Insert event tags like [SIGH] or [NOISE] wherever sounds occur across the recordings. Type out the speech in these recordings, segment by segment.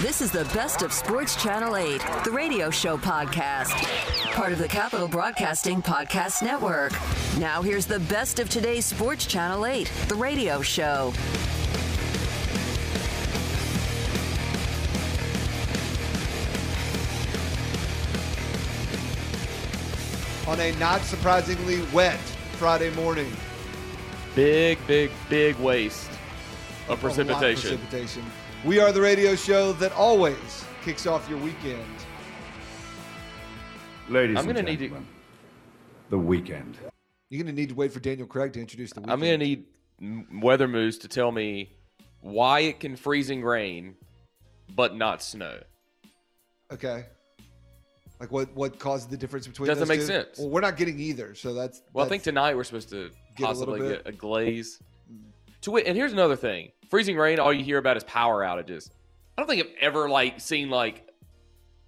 This is the Best of Sports Channel 8, the radio show podcast. Part of the Capital Broadcasting Podcast Network. Now, here's the best of today's Sports Channel 8, the radio show. on a not surprisingly wet Friday morning. Big, big, big waste of A lot of precipitation. Precipitation. We are the radio show that always kicks off your weekend. Ladies I'm and gonna need to- gentlemen, the weekend. You're going to need to wait for Daniel Craig to introduce the weekend. I'm going to need M- Weather Moose to tell me why it can freezing rain but not snow. Okay. Like what what causes the difference between Doesn't those make two? sense. Well, we're not getting either, so that's Well, I think tonight we're supposed to Get a possibly bit. get a glaze. To it, and here's another thing: freezing rain. All you hear about is power outages. I don't think I've ever like seen like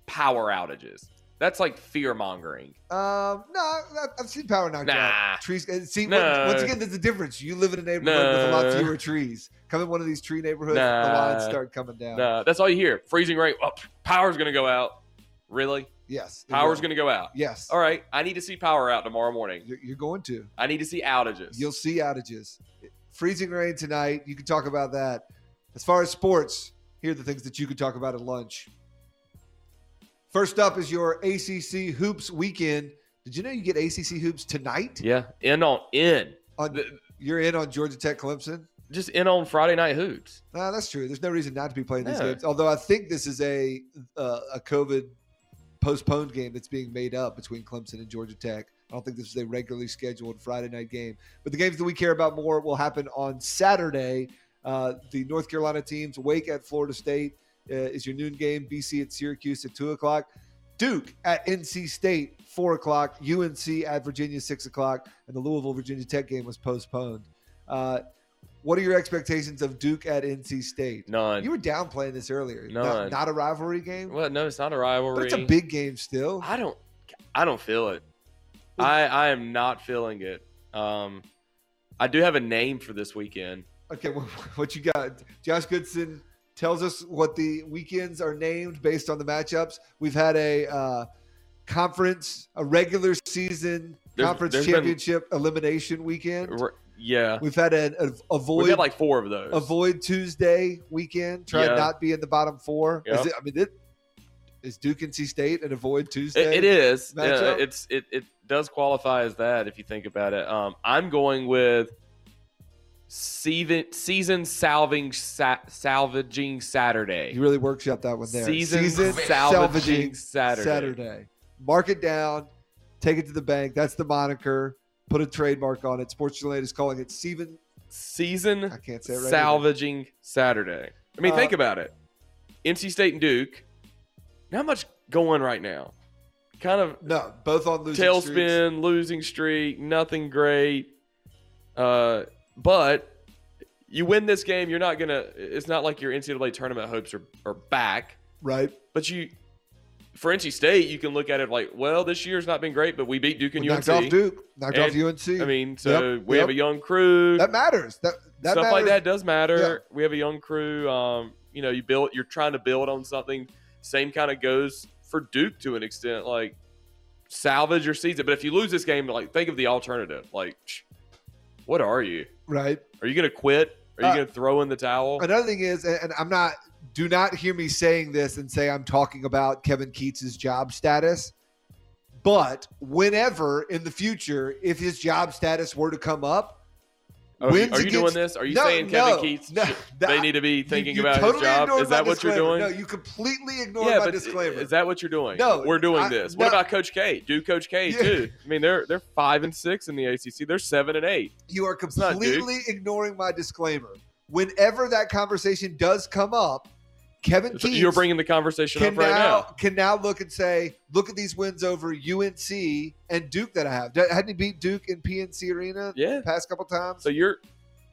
power outages. That's like fear mongering. Um, no, I've seen power knocked Nah. out. Trees. uh, See, No. once- again, there's a difference. You live in a neighborhood with a lot fewer trees. Come in one of these tree neighborhoods, the lines start coming down. Nah, that's all you hear: freezing rain. Oh, power's gonna go out. Really? Yes, Power's gonna go out. Yes, All right, I need to see power out tomorrow morning. You're, you're going to. I need to see outages. You'll see outages. Freezing rain tonight. You can talk about that. As far as sports, here are the things that you could talk about at lunch. First up is your ACC hoops weekend. Did you know you get ACC hoops tonight? yeah, in on in, On, The- you're in on Georgia Tech Clemson. just in on Friday night hoops. No, that's true. There's no reason not to be playing these No. games. Although I think this is a uh, a COVID postponed game that's being made up between Clemson and Georgia Tech. I don't think this is a regularly scheduled Friday night game. But the games that we care about more will happen on Saturday. Uh, the North Carolina teams, Wake at Florida State uh, is your noon game. BC at Syracuse at two o'clock. Duke at NC State, four o'clock. UNC at Virginia, six o'clock. And the Louisville Virginia Tech game was postponed. Uh, what are your expectations of Duke at NC State? None. You were downplaying this earlier. None. Not, not a rivalry game, well, no, it's not a rivalry. but it's a big game still. I don't. I don't feel it. I I am not feeling it. Um, I do have a name for this weekend. Okay, [LAUGHS] what, what you got? Josh Goodson tells us what the weekends are named based on the matchups. We've had a uh, conference, a regular season There's- conference there's been- championship elimination weekend. Yeah, We've had a, a we've avoid had like four of those. avoid Tuesday weekend. Try Yeah. and not be in the bottom four. Is it, I mean, it, is Duke NC State an avoid Tuesday? It, it is. Yeah, it's it it does qualify as that if you think about it. Um, I'm going with season season salving sa- salvaging Saturday. You really workshop that one there. Season salvaging Saturday. Saturday. Mark it down. Take it to the bank. That's the moniker. Put a trademark on it. Sports United is calling it Steven. Season I can't say it right. salvaging Saturday. I mean, Uh, think about it. NC State and Duke. Not much going right now. Kind of No, both on losing streaks. tailspin, losing streak, nothing great. Uh, but you win this game, you're not gonna. It's not like your NCAA tournament hopes are, are back. Right. But you, for NC State, you can look at it like, well, this year's not been great, but we beat Duke and We knocked UNC. off Duke. Knocked And, off UNC. I mean, so Yep, we have a young crew. that matters. That, that Stuff like that does matter. We have a young crew. Um, you know, you build. You're trying to build on something. Same kind of goes for Duke to an extent. Like salvage your season. But if you lose this game, like think of the alternative. Like, what are you? Right. Are you going to quit? Are you Uh, going to throw in the towel? Another thing is, and and I'm not. Do not hear me saying this and say I'm talking about Kevin Keatts' job status. But whenever in the future, if his job status were to come up, Are you, are you doing this? Are you No, saying Kevin no, Keatts? no, they need to be thinking you about totally his job. Is that what you're doing? No, you completely ignored yeah, my disclaimer. is that what you're doing? No, we're doing I- this. What about Coach K? Do Coach K Yeah. too? I mean, they're they're five and six in the ACC. They're seven and eight. you are completely ignoring my disclaimer. Whenever that conversation does come up, Kevin So Keatts You're bringing the conversation up right now, now. can now look and say, look at these wins over UNC and Duke that I have. Hadn't he beat Duke in PNC Arena Yeah. the past couple times? So you're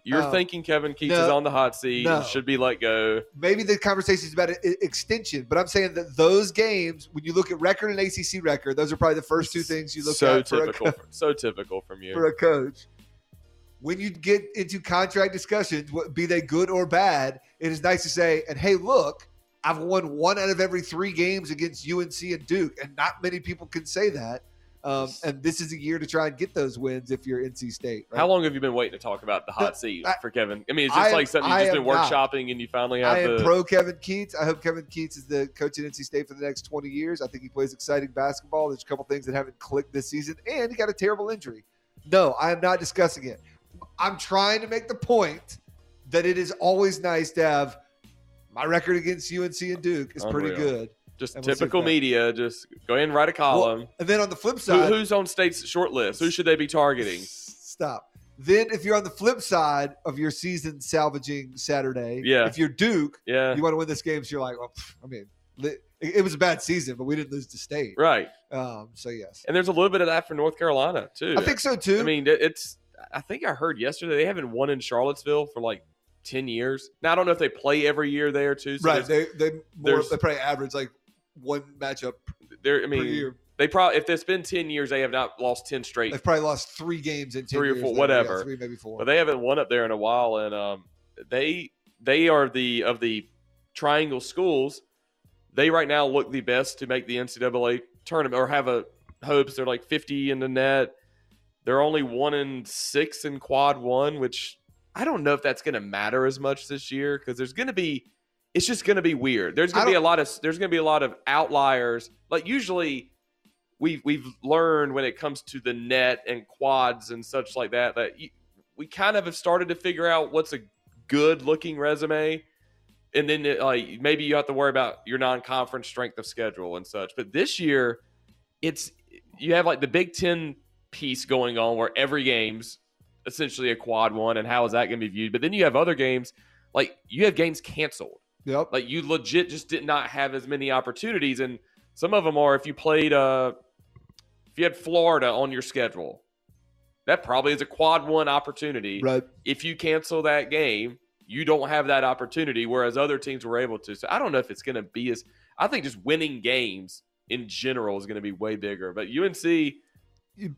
you're Uh, thinking Kevin Keatts no. is on the hot seat No. and should be let go. Maybe the conversation is about extension, but I'm saying that those games, when you look at record and ACC record, those are probably the first two things you look so at for a, typical, co- so typical from you. for a coach. When you get into contract discussions, be they good or bad, it is nice to say, and hey, look, I've won one out of every three games against UNC and Duke, and not many people can say that. Um, and this is a year to try and get those wins if you're NC State. Right? How long have you been waiting to talk about the hot seat I- for Kevin? I mean, it's I just am- like something you've just been not. workshopping and you finally have I am the. pro Kevin Keatts. I hope Kevin Keatts is the coach at NC State for the next 20 years. I think he plays exciting basketball. There's a couple things that haven't clicked this season, and he got a terrible injury. No, I am not discussing it. I'm trying to make the point that it is always nice to have my record against UNC and Duke is pretty good. just we'll typical media. Just go ahead and write a column. And then on the flip Who, side, who's on state's short list? Who should they be targeting? Stop. Then, if you're on the flip side of your season salvaging Saturday, Yeah. if you're Duke, Yeah, you want to win this game. So you're like, well, pff, I mean, it, it was a bad season, but we didn't lose to state. right. Um, so yes, And there's a little bit of that for North Carolina too. I think so too. I mean, it's. I think I heard yesterday they haven't won in Charlottesville for like ten years. Now I don't know if they play every year there too. So right? They they more they probably average like one matchup There, I per mean, year. they probably if it's been ten years, they have not lost ten straight. They've probably lost three games in 10 Three or years four, whatever. Yeah, three maybe four. But they haven't won up there in a while, and um, they they are the of the triangle schools. They right now look the best to make the NCAA tournament or have a hopes. They're like fifty in the net. They're only one in six in quad one, which I don't know if that's going to matter as much this year because there's going to be. It's just going to be weird. There's going to be a lot of there's going to be a lot of outliers. Like usually, we've we've learned when it comes to the net and quads and such like that that you, we kind of have started to figure out what's a good looking resume and then it, like maybe you have to worry about your non-conference strength of schedule and such but this year it's you have like the big 10 piece going on where every game's essentially a quad one and how is that going to be viewed but then you have other games like you have games canceled yep. like you legit just did not have as many opportunities, and some of them are if you played, uh, if you had Florida on your schedule, that probably is a quad one opportunity. right. If you cancel that game, you don't have that opportunity, whereas other teams were able to. So I don't know if it's going to be as. I think just winning games in general is going to be way bigger. But UNC You-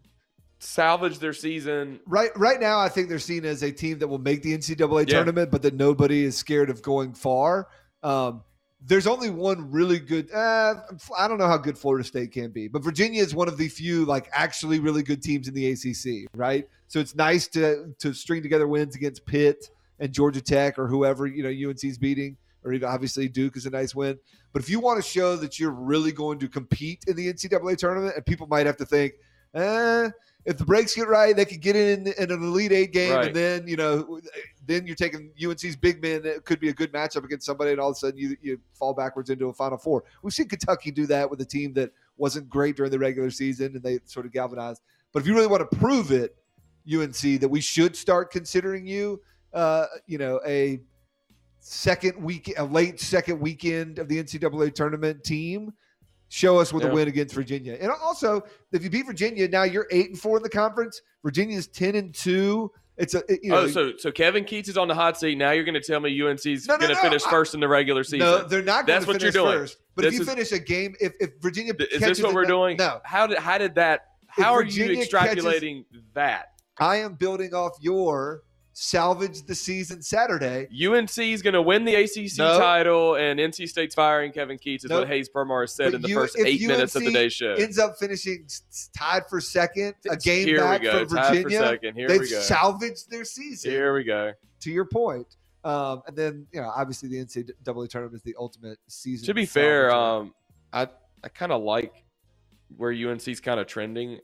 salvaged their season. Right, right now, I think they're seen as a team that will make the NCAA Yeah. tournament, but that nobody is scared of going far. Um, there's only one really good. Uh, I don't know how good Florida State can be, but Virginia is one of the few like actually really good teams in the ACC. Right, so it's nice to to string together wins against Pitt and Georgia Tech or whoever you know UNC's beating, or even obviously Duke is a nice win. But if you want to show that you're really going to compete in the NCAA tournament, and people might have to think, eh, if the breaks get right, they could get in in an Elite Eight game, Right. and then you know, then you're taking UNC's big men. It could be a good matchup against somebody, and all of a sudden you you fall backwards into a Final Four. We've seen Kentucky do that with a team that wasn't great during the regular season, and they sort of galvanized. But if you really want to prove it, UNC, that we should start considering you, uh, you know, a second week, a late second weekend of the NCAA tournament team. Show us with Yeah. a win against Virginia, and also if you beat Virginia, now you're eight and four in the conference. Virginia's ten and two. It's a you know, oh, so so Kevin Keatts is on the hot seat. Now you're going to tell me UNC's No, no, going to no, finish I- first in the regular season. no, they're not going That's to what finish you're doing. first. But if you is- finish a game, if, if Virginia Th- Is catches this what we're doing? No, How did how did that? How are you Virginia catches- extrapolating that? I am building off your salvage the season Saturday. UNC is going to win the ACC No. title, and NC State's firing Kevin Keatts is Nope. what Hayes Permar said But in the you- first eight minutes of the day show. Ends up finishing tied for second, a game Here back from Virginia. for second. Here They've we go. salvaged their season. Here we go. To your point, um, and then you know, obviously the NCAA tournament is the ultimate season. To be fair, um, I I kind of like where UNC's kind of trending.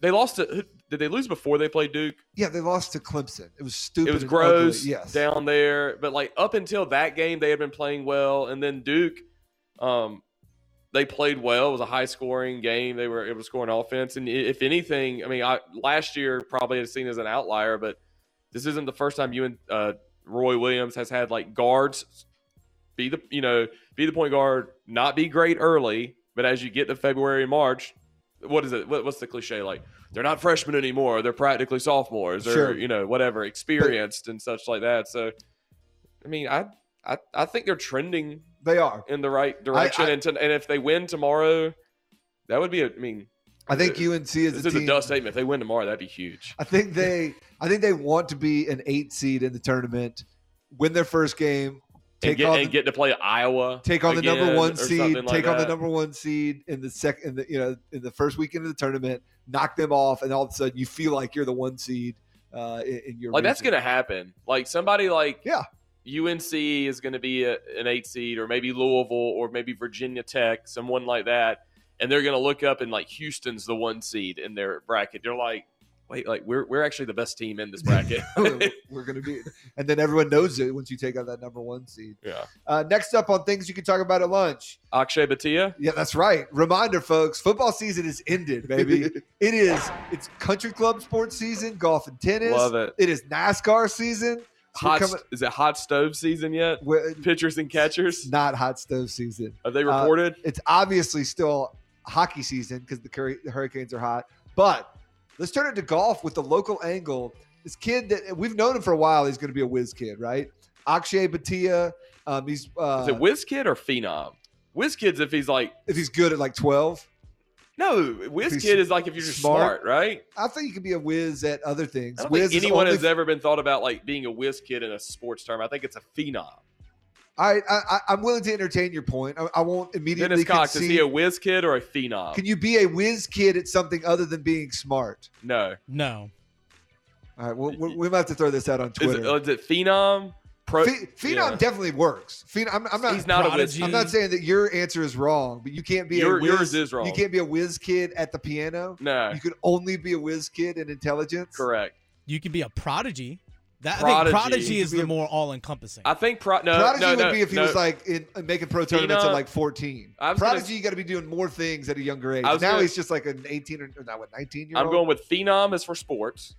They lost to. Did they lose before they played Duke? yeah, they lost to Clemson. It was stupid. it was gross ugly. Yes, down there. But like up until that game, they had been playing well, and then Duke, um, they played well. It was a high scoring game. They were able to score an offense, and if anything, I mean, I, last year probably is seen as an outlier, but this isn't the first time you and uh, Roy Williams has had like guards be the you know be the point guard, not be great early, but as you get to February and March. What is it? What, what's the cliche like? They're not freshmen anymore. They're practically sophomores. They're Sure. you know whatever experienced and such like that. So, I mean, I I, I think they're trending they are. in the right direction. I- and to, and if they win tomorrow, that would be. A, I mean, I think UNC is this a is team. a dust statement. If they win tomorrow, that'd be huge. I think they I think they want to be an eight seed in the tournament, win their first game, take and get, on and the, get to play Iowa. take on the number one seed, like take on the number one seed in the second, in the you know, in the first weekend of the tournament, knock them off, and all of a sudden you feel like you're the one seed uh, in, in your Like that's gonna happen. Like somebody like Yeah. UNC is going to be a, an eight seed, or maybe Louisville, or maybe Virginia Tech, someone like that, and they're going to look up and like Houston's the one seed in their bracket. They're like, wait, like we're we're actually the best team in this [LAUGHS] bracket. [LAUGHS] we're going to be, and then everyone knows it once you take out that number one seed. yeah, Uh, next up on things you can talk about at lunch. Akshay Bhatia. Yeah, that's right. Reminder, folks, football season is ended, baby. [LAUGHS] it is. It's country club sports season, golf and tennis. Love it. It is NASCAR season. So Hot coming- is it hot stove season yet? we're- Pitchers and catchers not hot stove season. are they Uh, reported? It's obviously still hockey season because the, the Hurricanes are hot. But let's turn it to golf with the local angle. This kid that we've known him for a while, he's going to be a whiz kid, right? Akshay Bhatia. Um, he's uh, is it Whiz Kid or Phenom? Whiz Kid's if he's like if he's good at like twelve. no. Whiz Kid is like if you're just smart. smart, right? I think you could be a whiz at other things. I don't whiz think anyone has ever been thought about like being a whiz kid in a sports term. I think it's a phenom. I, I I'm willing to entertain your point. I, I won't immediately Dennis Cox, is he a whiz kid or a phenom? Can you be a whiz kid at something other than being smart? no. No. All right, well, we, we might have to throw this out on Twitter. it, uh, is it phenom? Pro, Phe- Phenom yeah. definitely works. Phenom, I'm, I'm not. He's not a whiz kid. I'm not saying that your answer is wrong, but you can't be Your- a whiz, yours is wrong. You can't be a whiz kid at the piano. No, You can only be a whiz kid in intelligence. correct. You can be a prodigy. That I Prodigy. think prodigy is the more all encompassing. I think pro, no, Prodigy no, would no, be if he no. was like in, making pro tournaments at like 14. I was gonna Prodigy, you got to be doing more things at a younger age. I was Now gonna- he's just like an 18 or, or not what 19 year old. I'm going with phenom is for sports.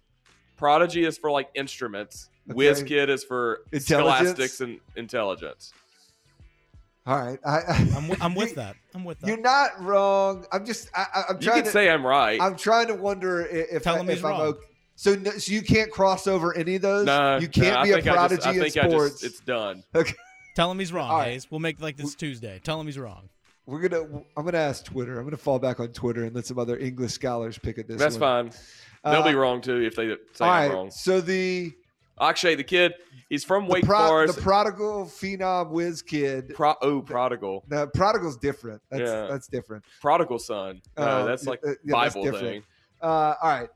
Prodigy is for like instruments. Whiz Okay. kid is for Intelligence? scholastics and intelligence. All right, I, I, I'm, wi- I'm with [LAUGHS] that. I'm with that. You're not wrong. I'm just I, I- I'm You trying can to say I'm right. I'm trying to wonder i- if Tell I, him if he's I'm wrong. okay. So, no, so you can't cross over any of those. no, you can't no, be a think I just- prodigy I think in I just- sports. it's done. okay, Tell him he's wrong, All right. Hayes. We'll make like this Tuesday. Tell him he's wrong. we're gonna. I'm gonna ask Twitter. I'm gonna fall back on Twitter and let some other English scholars pick at this. That's one. fine. They'll Uh, be wrong too if they say All I'm wrong. So the Akshay, the kid, he's from the, Wake pro- Forest. the prodigal phenom whiz kid. Pro- oh, prodigal, The prodigal's different. That's Yeah. that's different. prodigal son. No, Uh, that's like uh, yeah, Bible different. thing. Uh, all right,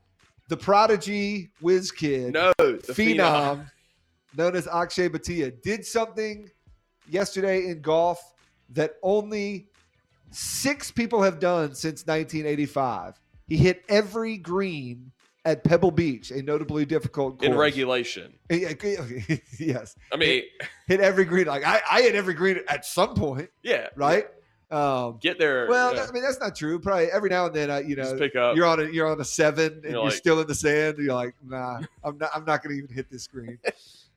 the prodigy whiz kid. No, the phenom, known as Akshay Bhatia, did something yesterday in golf that only six people have done since 1985. He hit every green at Pebble Beach, a notably difficult course. in regulation. [LAUGHS] [LAUGHS] yes, I mean, hit every green. Like I, I hit every green at some point, [LAUGHS] yeah, right? Um, Get there. well, yeah. I mean that's not true. Probably every now and then, uh, you know, just pick up. you're on a you're on a seven and You're you're, like- still in the sand. You're like, nah, I'm not. I'm not going to even hit this green.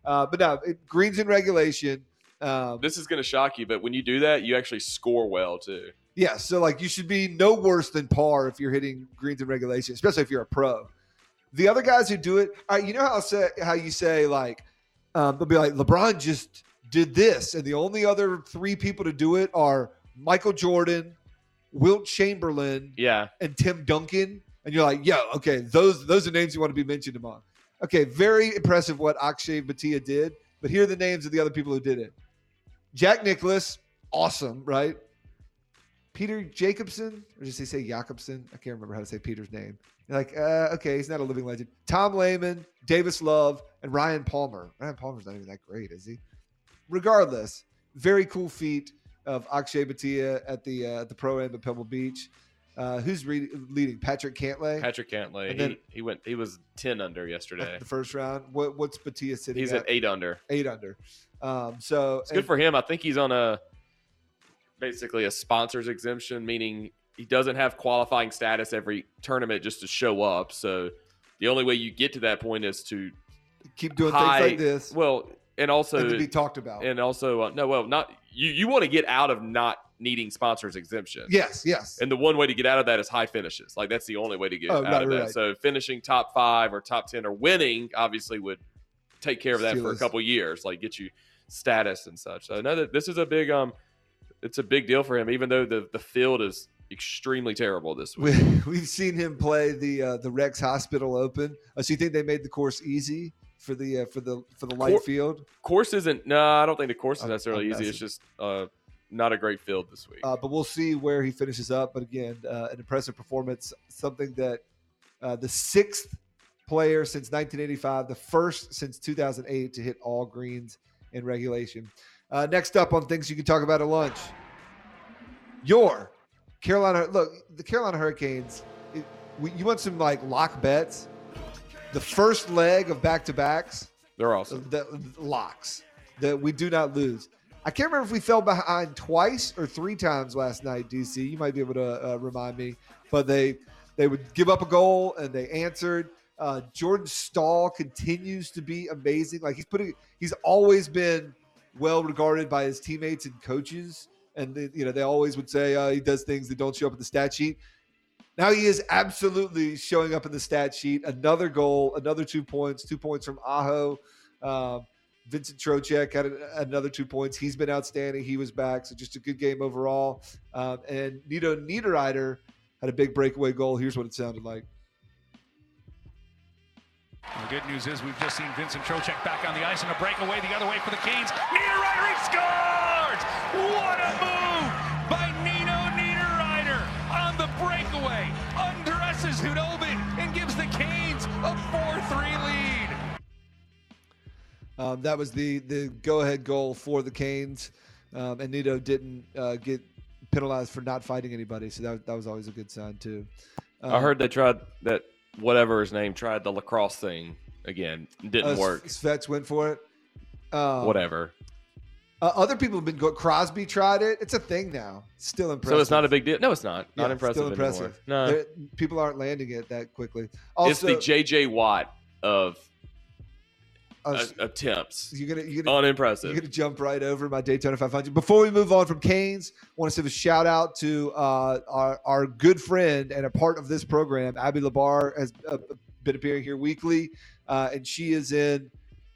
uh, but no, it, greens in regulation. Um, This is going to shock you, but when you do that, you actually score well too. yeah, so like you should be no worse than par if you're hitting greens in regulation, especially if you're a pro. The other guys who do it, right, you know how say how you say like um, they'll be like LeBron just did this, and the only other three people to do it are Michael Jordan, Wilt Chamberlain, Yeah, and Tim Duncan, and you're like, yo, okay, those those are names you want to be mentioned among. Okay, very impressive what Akshay Bhatia did, but here are the names of the other people who did it. Jack Nicklaus, awesome, right? Peter Jacobsen, or he say Jacobson? I can't remember how to say Peter's name. You're like, uh, okay, he's not a living legend. Tom Lehman, Davis Love, and Ryan Palmer. Ryan Palmer's not even that great, is he? Regardless, very cool feat of Akshay Bhatia at the uh, at the pro am at Pebble Beach. Uh, who's re- leading? Patrick Cantlay Patrick Cantlay. Then- he, he went. He was ten under yesterday. the first round. What, what's Bhatia sitting He's at? at eight under. eight under. Um, so It's good for him. I think he's on a basically a sponsors exemption, meaning he doesn't have qualifying status every tournament just to show up. So the only way you get to that point is to keep doing high, things like this Well, and also and to be talked about. and also uh, no, well, not you. You want to get out of not needing sponsors exemption. yes, yes. And the one way to get out of that is high finishes. Like that's the only way to get Oh, out right, of that. right. So finishing top five or top ten or winning obviously would take care of that for a Steelers. couple years, like get you status and such. So that this is a big um, it's a big deal for him, even though the the field is extremely terrible this week. we, [LAUGHS] we've seen him play the uh, the Rex Hospital Open. Uh, so you think they made the course easy? For the uh, for the for the light Cor- field. Course isn't. No, I don't think the course is I'm- necessarily I'm easy. It's just uh, not a great field this week. Uh, but we'll see where he finishes up. But again, uh, an impressive performance. Something that uh, the sixth player since 1985, the first since 2008 to hit all greens in regulation. Uh, next up on things you can talk about at lunch. Your Carolina. Look, the Carolina Hurricanes. It, you want some like lock bets? The first leg of back to backs They're awesome. the, the locks that we do not lose. I can't remember if we fell behind twice or three times last night, DC. You might be able to uh, remind me, but they they would give up a goal and they answered. Uh, Jordan Staal continues to be amazing. Like he's putting, he's always been well regarded by his teammates and coaches, and they, you know they always would say uh, he does things that don't show up in the stat sheet. Now he is absolutely showing up in the stat sheet. Another goal, another two points, two points from Aho. Um, Vincent Trocheck had a- another two points. He's been outstanding. He was back, so just a good game overall. Um, and Nino Niederreiter had a big breakaway goal. Here's what it sounded like. The good news is we've just seen Vincent Trocheck back on the ice and a breakaway the other way for the Canes. Niederreiter scores! Um, that was the the go ahead goal for the Canes, um, and Nino didn't uh, get penalized for not fighting anybody, so that, that was always a good sign too. Um, I heard they tried that whatever his name tried the lacrosse thing again. Didn't uh, work. Svets went for it. Um, Whatever. Uh, other people have been going. Crosby tried it. It's a thing now. Still impressive. So it's not a big deal. No, it's not. Not Yeah, impressive. Still anymore. impressive. No, There- people aren't landing it that quickly. it's the J.J. Watt of uh, attempts. you're gonna you're gonna Unimpressive. You're to jump right over my Daytona 500. Before we move on from Canes, I want to give a shout out to uh, our, our good friend and a part of this program. Abby Labar has uh, been appearing here weekly, uh, and she is in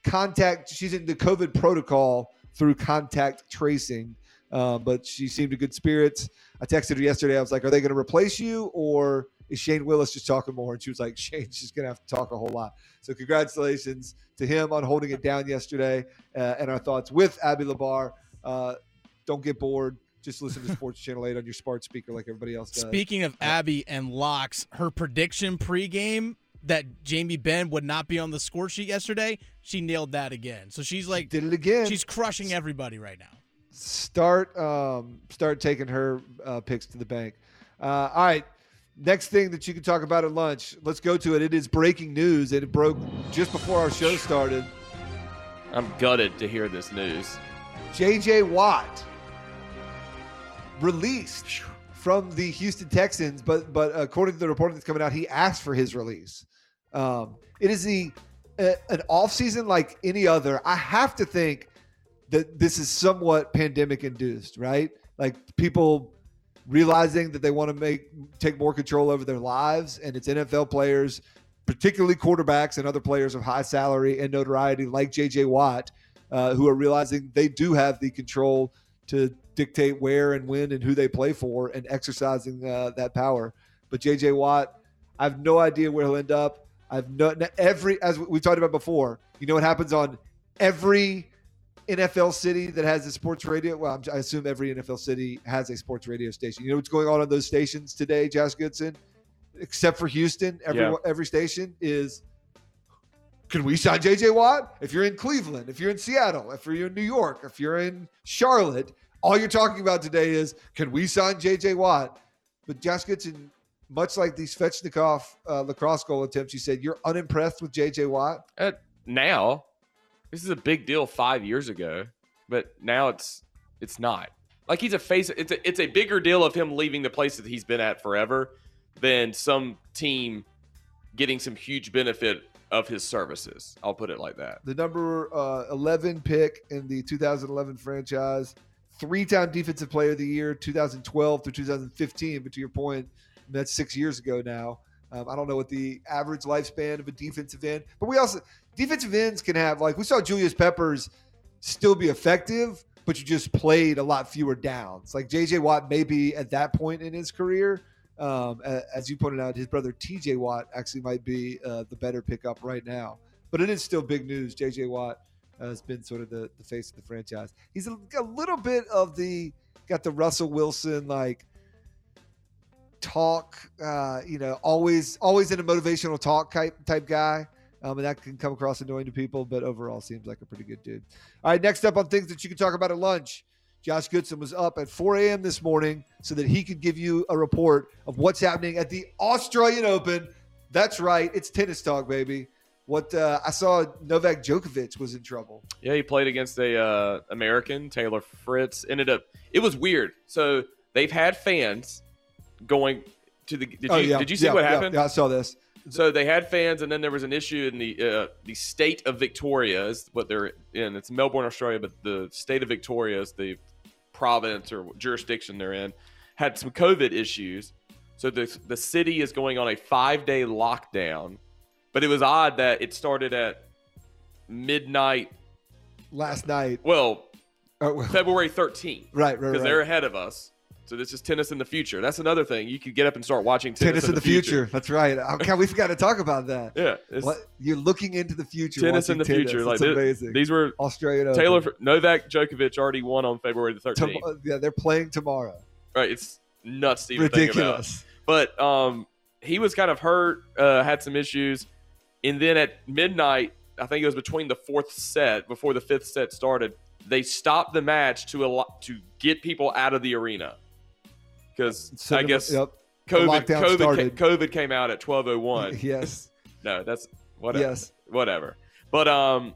contact. She's in the COVID protocol through contact tracing, uh, but she seemed in good spirits. I texted her yesterday. I was like, "Are they going to replace you, or is Shane Willis just talking more?" And she was like, [LAUGHS] "Shane's just going to have to talk a whole lot." So congratulations to him on holding it down yesterday. Uh, and our thoughts with Abby Labar. Uh, don't get bored. Just listen to [LAUGHS] Sports Channel 8 on your smart speaker like everybody else does. Speaking of Abby and locks, her prediction pregame that Jamie Benn would not be on the score sheet yesterday, she nailed that again. So she's like, Did it again. she's crushing everybody right now. start um, start taking her uh, picks to the bank. Uh, all right. Next thing that you can talk about at lunch. Let's go to it. It is breaking news. It broke just before our show started. I'm gutted to hear this news. JJ Watt released from the Houston Texans, but but according to the reporting that's coming out, he asked for his release. Um, it is the uh, an off season like any other. I have to think that this is somewhat pandemic induced, right? Like people realizing that they want to make take more control over their lives, and it's NFL players, particularly quarterbacks and other players of high salary and notoriety like JJ Watt, uh, who are realizing they do have the control to dictate where and when and who they play for and exercising uh, that power. But JJ Watt, I have no idea where he'll end up. I've no every as we talked about before. You know what happens on every NFL city that has a sports radio. Well, I'm, I assume every NFL city has a sports radio station. You know what's going on on those stations today, Josh Goodson? Except for Houston, every Yeah. every station is. Can we sign JJ Watt? If you're in Cleveland, if you're in Seattle, if you're in New York, if you're in Charlotte, all you're talking about today is can we sign JJ Watt? But Josh Goodson, much like these Svechnikov uh, lacrosse goal attempts, you said you're unimpressed with JJ Watt. Uh, now, this is a big deal five years ago, but now it's it's not. Like he's a face. It's a it's a bigger deal of him leaving the place that he's been at forever than some team getting some huge benefit of his services. I'll put it like that. the number uh, 11 pick in the 2011 franchise, three time Defensive Player of the Year, 2012 through 2015. But to your point, that's six years ago now. Um, I don't know what the average lifespan of a defensive end, but we also, defensive ends can have, like, we saw Julius Peppers still be effective, but you just played a lot fewer downs. Like, JJ Watt may be at that point in his career. Um, as you pointed out, his brother TJ Watt actually might be uh, the better pickup right now. but it is still big news. J.J. Watt uh, has been sort of the, the face of the franchise. He's a, a little bit of the got the Russell Wilson like talk, uh, you know, always always in a motivational talk type type guy. Um, and that can come across annoying to people, but overall seems like a pretty good dude. All right, next up on things that you can talk about at lunch. Josh Goodson was up at 4 a.m. this morning so that he could give you a report of what's happening at the Australian Open. That's right, it's tennis talk, baby. What uh, I saw, Novak Djokovic was in trouble. Yeah, he played against a uh, American, Taylor Fritz. Ended up, it was weird. So they've had fans going to the. Did you, oh, yeah. did you see yeah, what yeah, happened? Yeah, I saw this. So they had fans, and then there was an issue in the uh, the state of Victoria is what they're in. It's Melbourne, Australia, but the state of Victoria is the province or jurisdiction they're in. Had some COVID issues, so the the city is going on a five day lockdown. But it was odd that it started at midnight. Last night. Well, Oh, well, February thirteenth, right, right, because right. they're ahead of us. So this is tennis in the future. That's another thing. You could get up and start watching tennis tennis, in the future. That's right. Oh, God, we forgot to talk about that. [LAUGHS] Yeah, What you're looking into the future. tennis in the tennis. future. Like amazing. these were Australian Open. Taylor Novak Djokovic already won on February the Tom- 13th. uh, yeah, they're playing tomorrow. Right, it's nuts to even think about. Ridiculous. But um, he was kind of hurt, uh, had some issues, and then at midnight, I think it was between the fourth set before the fifth set started. They stopped the match to allow, to get people out of the arena because I guess Yep. COVID COVID, ca- COVID came out at twelve oh one. [LAUGHS] Yes. [LAUGHS] No, that's whatever. Yes. Whatever. But um,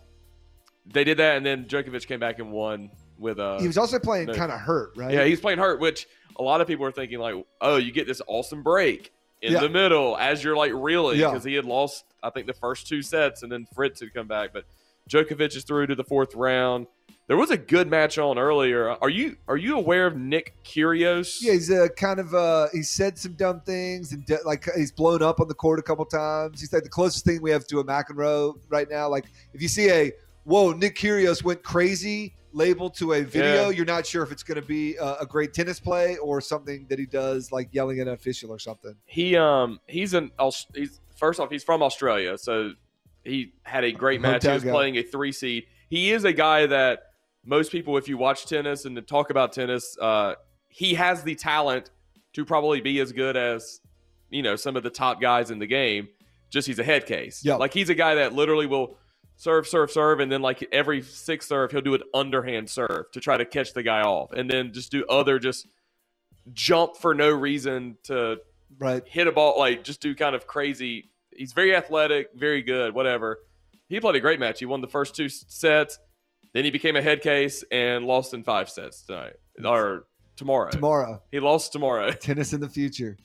they did that, and then Djokovic came back and won with uh. He was also playing no. kind of hurt, right? Yeah, he's playing hurt, which a lot of people are thinking like, oh, you get this awesome break in Yeah. the middle as you're like reeling Yeah. because he had lost, I think, the first two sets, and then Fritz had come back. But Djokovic is through to the fourth round. There was a good match on earlier. Are you are you aware of Nick Kyrgios? Yeah, he's uh, kind of uh, he said some dumb things and de- like he's blown up on the court a couple times. He's like the closest thing we have to a McEnroe right now. Like if you see a whoa, Nick Kyrgios went crazy labeled to a video, Yeah. you're not sure if it's going to be a, a great tennis play or something that he does like yelling at an official or something. He um he's an he's first off he's from Australia, so he had a great match. He was guy. playing a three seed. He is a guy that most people, if you watch tennis and to talk about tennis, uh, he has the talent to probably be as good as you know some of the top guys in the game. Just he's a head case. Yeah. like he's a guy that literally will serve, serve, serve, and then like every sixth serve he'll do an underhand serve to try to catch the guy off, and then just do other just jump for no reason to Right. hit a ball, like just do kind of crazy. He's very athletic, very good, whatever. He played a great match. He won the first two sets. Then he became a head case and lost in five sets tonight or tomorrow. Tomorrow, He lost tomorrow. [LAUGHS] tennis in the future.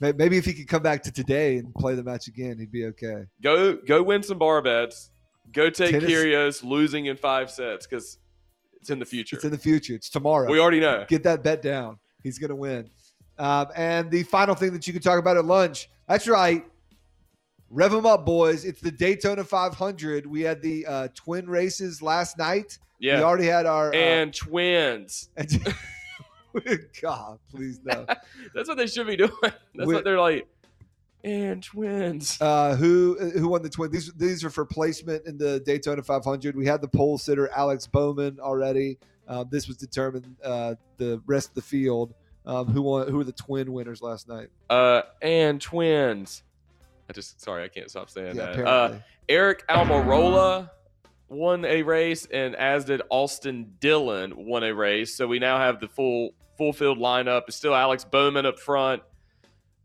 Maybe if he could come back to today and play the match again, he'd be okay. Go go win some bar bets. Go take Tennis- Kyrgios losing in five sets because it's in the future. It's in the future. It's tomorrow. we already know. Get that bet down. He's going to win. Um, and the final thing that you can talk about at lunch. That's right. Rev them up, boys. It's the Daytona 500. We had the uh, twin races last night. Yeah. We already had our. And twins. [LAUGHS] Uh, [LAUGHS] God, please no. [LAUGHS] That's what they should be doing. That's We- what they're like. And twins. Uh, who who won the twin? These these are for placement in the Daytona 500. We had the pole sitter Alex Bowman already. Um, this was determined uh, the rest of the field. Um, who won? Who were the twin winners last night? Uh, and twins. I just sorry, I can't stop saying Yeah, that. Uh, Aric Almirola won a race, and as did Austin Dillon won a race. So we now have the full full field lineup. It's still Alex Bowman up front,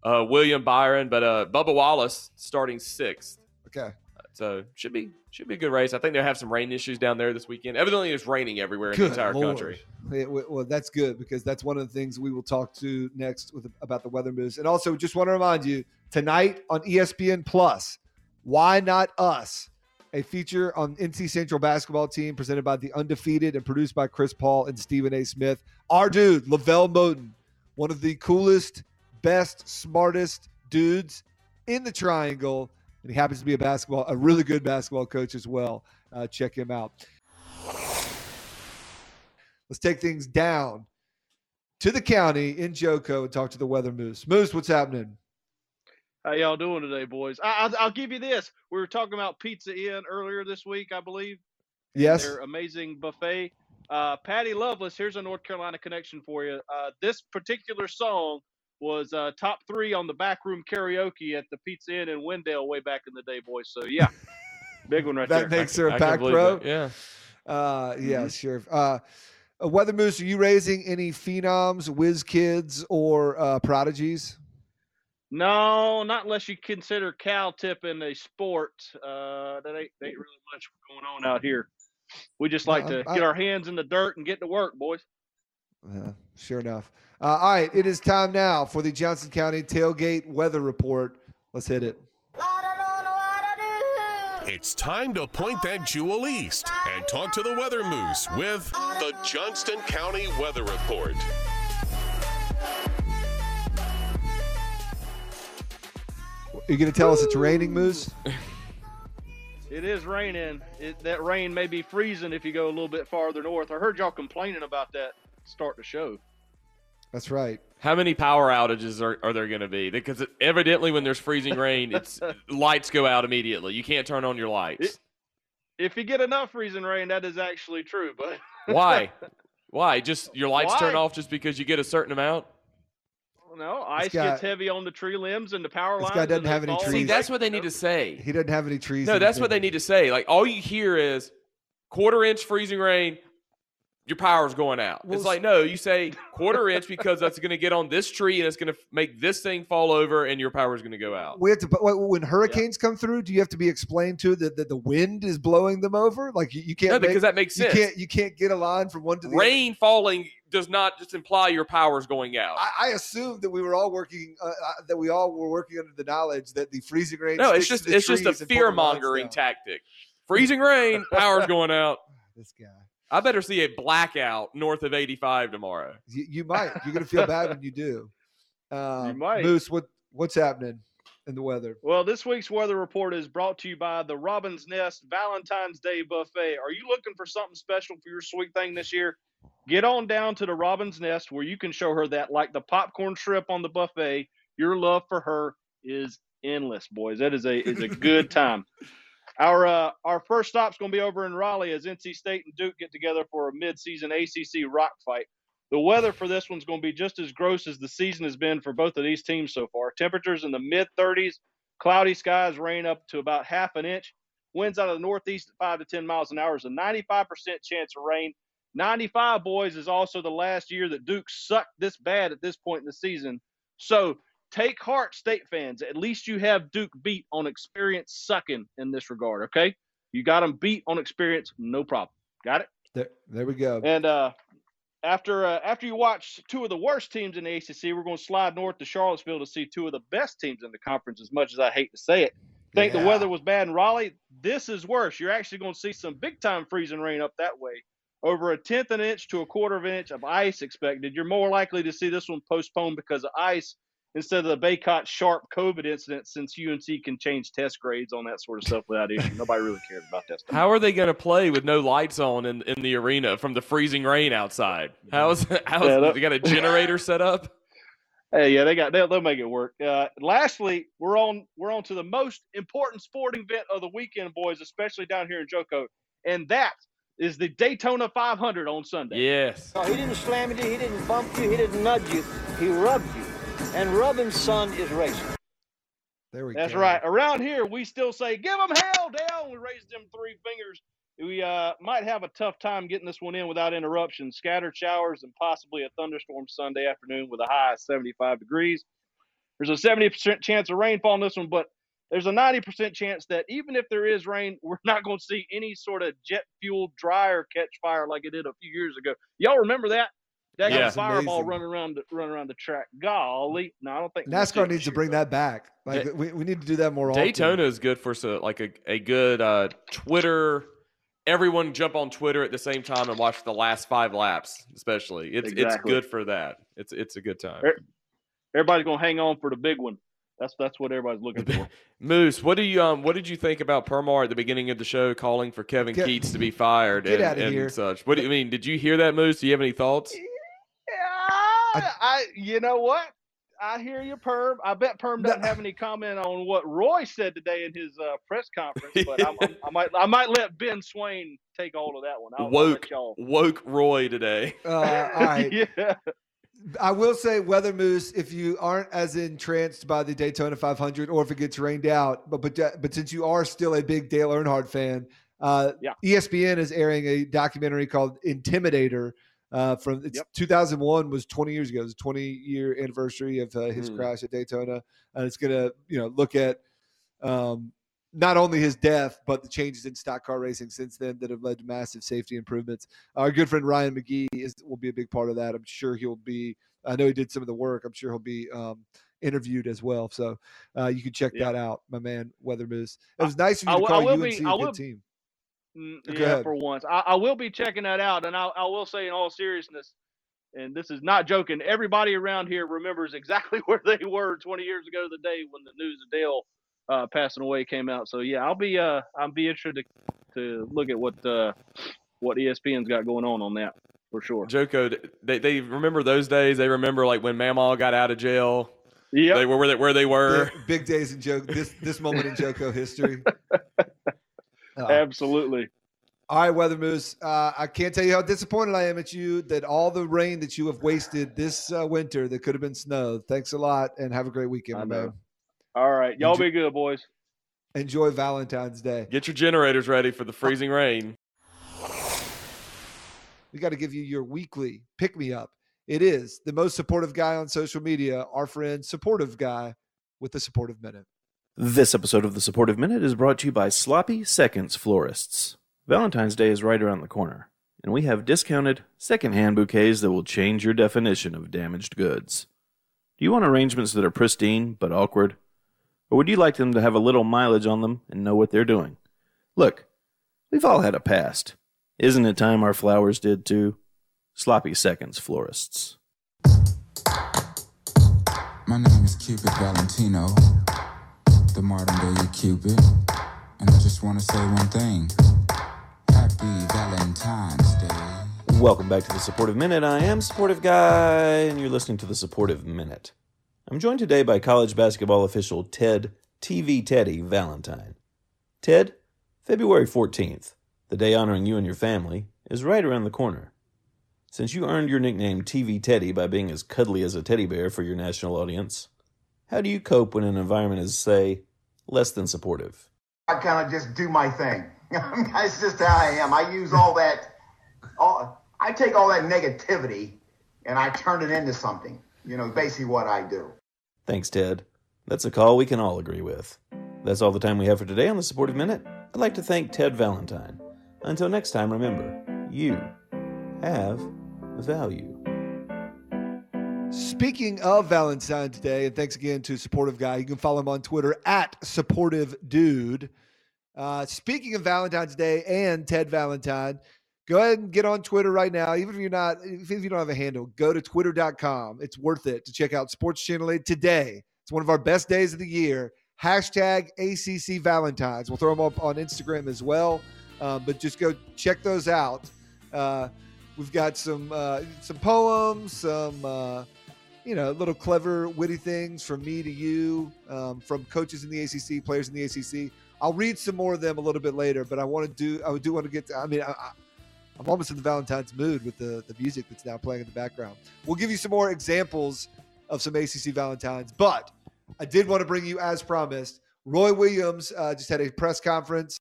uh, William Byron, but uh, Bubba Wallace starting sixth. okay. So should be should be a good race. I think they'll have some rain issues down there this weekend. Evidently, it's raining everywhere in the entire Lord. country. W- well, that's good because that's one of the things we will talk to next with about the weather Moose. And also, just want to remind you tonight on ESPN Plus, why not us? A feature on NC Central basketball team presented by the undefeated and produced by Chris Paul and Stephen A. Smith. Our dude, LaVelle Moton, one of the coolest, best, smartest dudes in the triangle. And he happens to be a basketball, a really good basketball coach as well. Uh, check him out. Let's take things down to the county in JoCo and talk to the weather moose. Moose, what's happening? How y'all doing today, boys? I, I'll, I'll give you this. We were talking about Pizza Inn earlier this week, I believe. Yes. Their amazing buffet. Uh, Patty Loveless, here's a North Carolina connection for you. Uh, this particular song was uh, top three on the backroom karaoke at the Pizza Inn in Wendell way back in the day, boys. So yeah, [LAUGHS] big one right that there. That makes her a can back row. Yeah. Uh, yeah, Mhm. sure. Uh, uh, Weather Moose, are you raising any phenoms, whiz kids, or uh, prodigies? No, not unless you consider cow tipping a sport. Uh, that ain't, ain't really much going on out here. We just like No, to I- get our hands in the dirt and get to work, boys. Yeah, sure enough. Uh, all right, it is time now for the Johnston County Tailgate Weather Report. Let's hit it. It's time to point that jewel east and talk to the weather moose with the Johnston County Weather Report. You going to tell us it's raining, Moose? It is raining. It, that rain may be freezing if you go a little bit farther north. I heard y'all complaining about that start the show. That's right. How many power outages are, are there going to be? Because evidently, when there's freezing rain, it's [LAUGHS] lights go out immediately. You can't turn on your lights. It- If you get enough freezing rain, that is actually true. But Why? [LAUGHS] Why? Just your lights turn off just because you get a certain amount? No, ice guy- gets heavy on the tree limbs and the power This lines. guy doesn't have any trees. See, that's break. what they need to say. He doesn't have any trees. No, that's what they need to say. Like all you hear is quarter inch freezing rain. Your power's going out. Well, it's like no, you say quarter inch because that's going to get on this tree and it's going to make this thing fall over and your power's going to go out. We have to. When hurricanes come through, do you have to be explained to that that the wind is blowing them over? Like you, you can't. No, make- because that makes sense. you can't. You can't get a line from one to the Rain falling does not just imply your power's going out. I, I assumed that we were all working. Uh, uh, that we all were working under the knowledge that the freezing rain. no, it's just it's just a trees and pull the fear mongering tactic. Freezing rain, power's [LAUGHS] going out. This guy. I better see a blackout north of 85 tomorrow. You, you might. You're gonna feel bad when you do. [LAUGHS] Um, might. Moose, what what's happening in the weather? Well, this week's weather report is brought to you by the Robin's Nest Valentine's Day Buffet. Are you looking for something special for your sweet thing this year? Get on down to the Robin's Nest where you can show her that, like the popcorn shrimp on the buffet, your love for her is endless, boys. That is a is a good [LAUGHS] time. Our uh, our first stop's going to be over in Raleigh as NC State and Duke get together for a midseason ACC rock fight. The weather for this one's going to be just as gross as the season has been for both of these teams so far. Temperatures in the mid 30s, cloudy skies, rain up to about half an inch. Winds out of the northeast at 5 to 10 miles an hour is a 95% chance of rain. 95, boys, is also the last year that Duke sucked this bad at this point in the season. So take heart, state fans. At least you have Duke beat on experience sucking in this regard, okay? You got them beat on experience, no problem. Got it? There, there we go. And uh, after uh, after you watch two of the worst teams in the ACC, we're going to slide north to Charlottesville to see two of the best teams in the conference. As much as I hate to say it, think Yeah. the weather was bad in Raleigh. This is worse. You're actually going to see some big time freezing rain up that way. Over a tenth of an inch to a quarter of an inch of ice expected. You're more likely to see this one postponed because of ice instead of the Baycott sharp COVID incident, since UNC can change test grades on that sort of stuff without issue. Nobody really cares about that stuff. How are they going to play with no lights on in, in the arena from the freezing rain outside? How is [LAUGHS] how is Yeah, that- they got a generator set up? Hey, yeah, they got they'll, they'll make it work. Uh, lastly, we're on we're on to the most important sporting event of the weekend, boys, especially down here in JoCo, and that is the Daytona 500 on Sunday. Yes. No, he didn't slam you, he didn't bump you, he didn't nudge you, he rubbed you. And rubbing son is racing. There we go. That's go. right. Around here, we still say, "Give them hell, Dale." We raise them three fingers. We uh, might have a tough time getting this one in without interruption. Scattered showers and possibly a thunderstorm Sunday afternoon with a high of 75 degrees. There's a 70% chance of rainfall on this one, but there's a 90% chance that even if there is rain, [LAUGHS] we're not going to see any sort of jet fuel dryer catch fire like it did a few years ago. Y'all remember that? That Yeah. fireball amazing. running around the, running around the track. Golly, no, I don't think NASCAR needs this to bring though. that back. Like Da- we, we need to do that more often. Daytona is good for so like a, a good uh, Twitter. Everyone jump on Twitter at the same time and watch the last five laps, especially. It's it's good for that. It's it's a good time. Er- Everybody's gonna hang on for the big one. That's that's what everybody's looking for. [LAUGHS] Moose, what do you um what did you think about Permar at the beginning of the show calling for Kevin Get- Keatts to be fired get and, outta and here. such? What do you mean? Did you hear that, Moose? Do you have any thoughts? Yeah, I, you know what? I hear you, Perm. I bet Perm doesn't have any comment on what Roy said today in his uh, press conference, but I'm, I'm, [LAUGHS] i might I might let Ben Swain take all of that one. I'll, woke I'll woke Roy today. Uh, all right. [LAUGHS] yeah. I will say, Weather Moose, if you aren't as entranced by the Daytona 500 or if it gets rained out, but but but since you are still a big Dale Earnhardt fan, uh, Yeah. ESPN is airing a documentary called Intimidator. Uh, from it's Yep. 2001 was 20 years ago. It was a 20 year anniversary of uh, his Hmm. crash at Daytona, and it's gonna you know look at um, not only his death but the changes in stock car racing since then that have led to massive safety improvements. Our good friend Ryan McGee is will be a big part of that. I'm sure he'll be. I know he did some of the work. I'm sure he'll be um, interviewed as well. So uh, you can check that out, my man Weather Moose. It was nice of I you to will- I call will UNC be- a I good will- team. Mm, Go yeah, for once. I, I will be checking that out, and I, I will say, in all seriousness, and this is not joking. Everybody around here remembers exactly [LAUGHS] where they were 20 years ago, the day when the news of Dale uh, passing away came out. So yeah, I'll be uh I'll be interested to, to look at what uh what ESPN's got going on on that for sure. JoCo, they they remember those days. They remember like when Mamaw got out of jail. Yep. They were where they, where they were. Big, big days in JoCo. This this moment in JoCo history. [LAUGHS] Uh, Absolutely. All right, Weather Moose. Uh, I can't tell you how disappointed I am at you that all the rain that you have wasted this uh, winter that could have been snow. Thanks a lot, and have a great weekend, my man. All right. Y'all Enjoy- be good, boys. Enjoy Valentine's Day. Get your generators ready for the freezing rain. We got to give you your weekly pick me up. It is the most supportive guy on social media, our friend, supportive guy with the supportive minute. This episode of the Supportive Minute is brought to you by Sloppy Seconds Florists. Valentine's Day is right around the corner, and we have discounted secondhand bouquets that will change your definition of damaged goods. Do you want arrangements that are pristine but awkward? Or would you like them to have a little mileage on them and know what they're doing? Look, we've all had a past. Isn't it time our flowers did too? Sloppy Seconds Florists. My name is Cupid Valentino, the modern day Cupid. And I just want to say one thing Happy Valentine's Day. Welcome back to the Supportive Minute. I am Supportive Guy, and you're listening to the Supportive Minute. I'm joined today by college basketball official Ted TV Teddy Valentine. Ted, February 14th, the day honoring you and your family, is right around the corner. Since you earned your nickname TV Teddy by being as cuddly as a teddy bear for your national audience, how do you cope when an environment is, say, less than supportive? I kind of just do my thing. [LAUGHS] That's just how I am. I use all that, all, I take all that negativity and I turn it into something. You know, basically what I do. Thanks, Ted. That's a call we can all agree with. That's all the time we have for today on the Supportive Minute. I'd like to thank Ted Valentine. Until next time, remember, you have value. Speaking of Valentine's Day, and thanks again to Supportive Guy, you can follow him on Twitter at Supportive Dude. Uh, speaking of Valentine's Day and Ted Valentine, go ahead and get on Twitter right now. Even if you're not, if you don't have a handle, go to twitter.com. It's worth it to check out Sports Channel 8 today. It's one of our best days of the year. Hashtag ACC Valentines. We'll throw them up on Instagram as well. Um, but just go check those out. Uh, we've got some uh, some poems, some uh, you know little clever, witty things from me to you, um, from coaches in the ACC, players in the ACC. I'll read some more of them a little bit later, but I want to do I do want to get. To, I mean, I, I'm almost in the Valentine's mood with the the music that's now playing in the background. We'll give you some more examples of some ACC Valentines, but I did want to bring you, as promised, Roy Williams uh, just had a press conference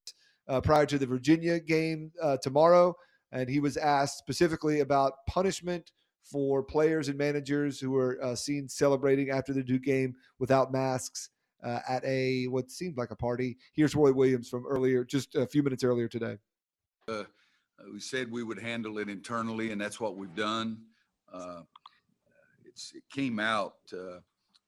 uh, prior to the Virginia game uh, tomorrow, and he was asked specifically about punishment for players and managers who were uh, seen celebrating after the Duke game without masks uh, at a what seemed like a party. Here's Roy Williams from earlier, just a few minutes earlier today. Uh, we said we would handle it internally, and that's what we've done. Uh, it's, it came out, uh,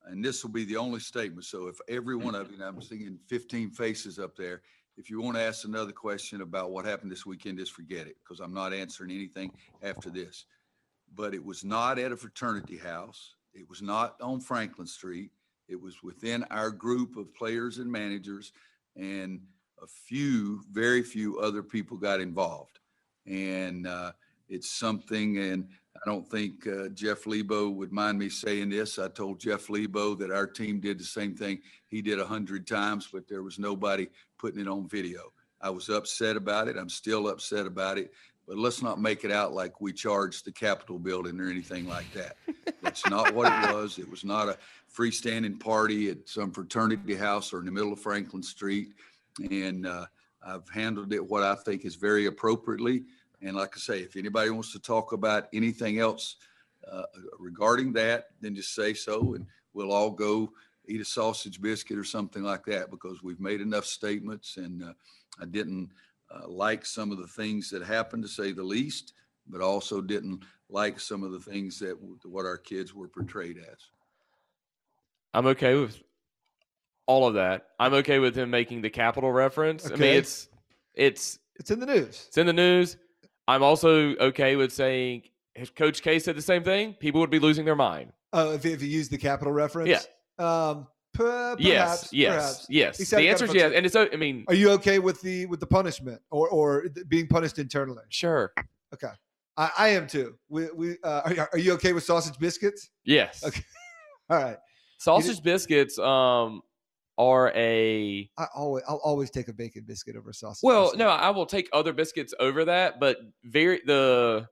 and this will be the only statement. So if every one of you, and I'm seeing 15 faces up there, if you want to ask another question about what happened this weekend, just forget it because I'm not answering anything after this. But it was not at a fraternity house. It was not on Franklin Street. It was within our group of players and managers, and a few, very few other people got involved. And uh, it's something, and I don't think uh, Jeff Lebo would mind me saying this. I told Jeff Lebo that our team did the same thing he did a hundred times, but there was nobody putting it on video. I was upset about it. I'm still upset about it. But let's not make it out like we charged the Capitol building or anything like that. That's not what it was. It was not a freestanding party at some fraternity house or in the middle of Franklin Street. And uh, I've handled it what I think is very appropriately. And like I say, if anybody wants to talk about anything else uh, regarding that, then just say so, and we'll all go eat a sausage biscuit or something like that because we've made enough statements. And uh, I didn't uh, like some of the things that happened, to say the least, but also didn't like some of the things that what our kids were portrayed as. I'm okay with all of that. I'm okay with him making the capital reference. I mean, it's it's It's in the news. it's in the news. I'm also okay with saying if Coach K said the same thing, people would be losing their mind. Oh, if, if you use the capital reference? Yeah. Um, per- perhaps, yes, yes, perhaps. yes. The answer is yes, and it's. I mean, Are you okay with the with the punishment or or being punished internally? Sure. Okay. I, I am too. We we uh, are, you- are you okay with sausage biscuits? yes. Okay. [LAUGHS] All right. Sausage biscuits um are a I always I'll always take a bacon biscuit over sausage. Well, biscuit. no, I will take other biscuits over that, but very the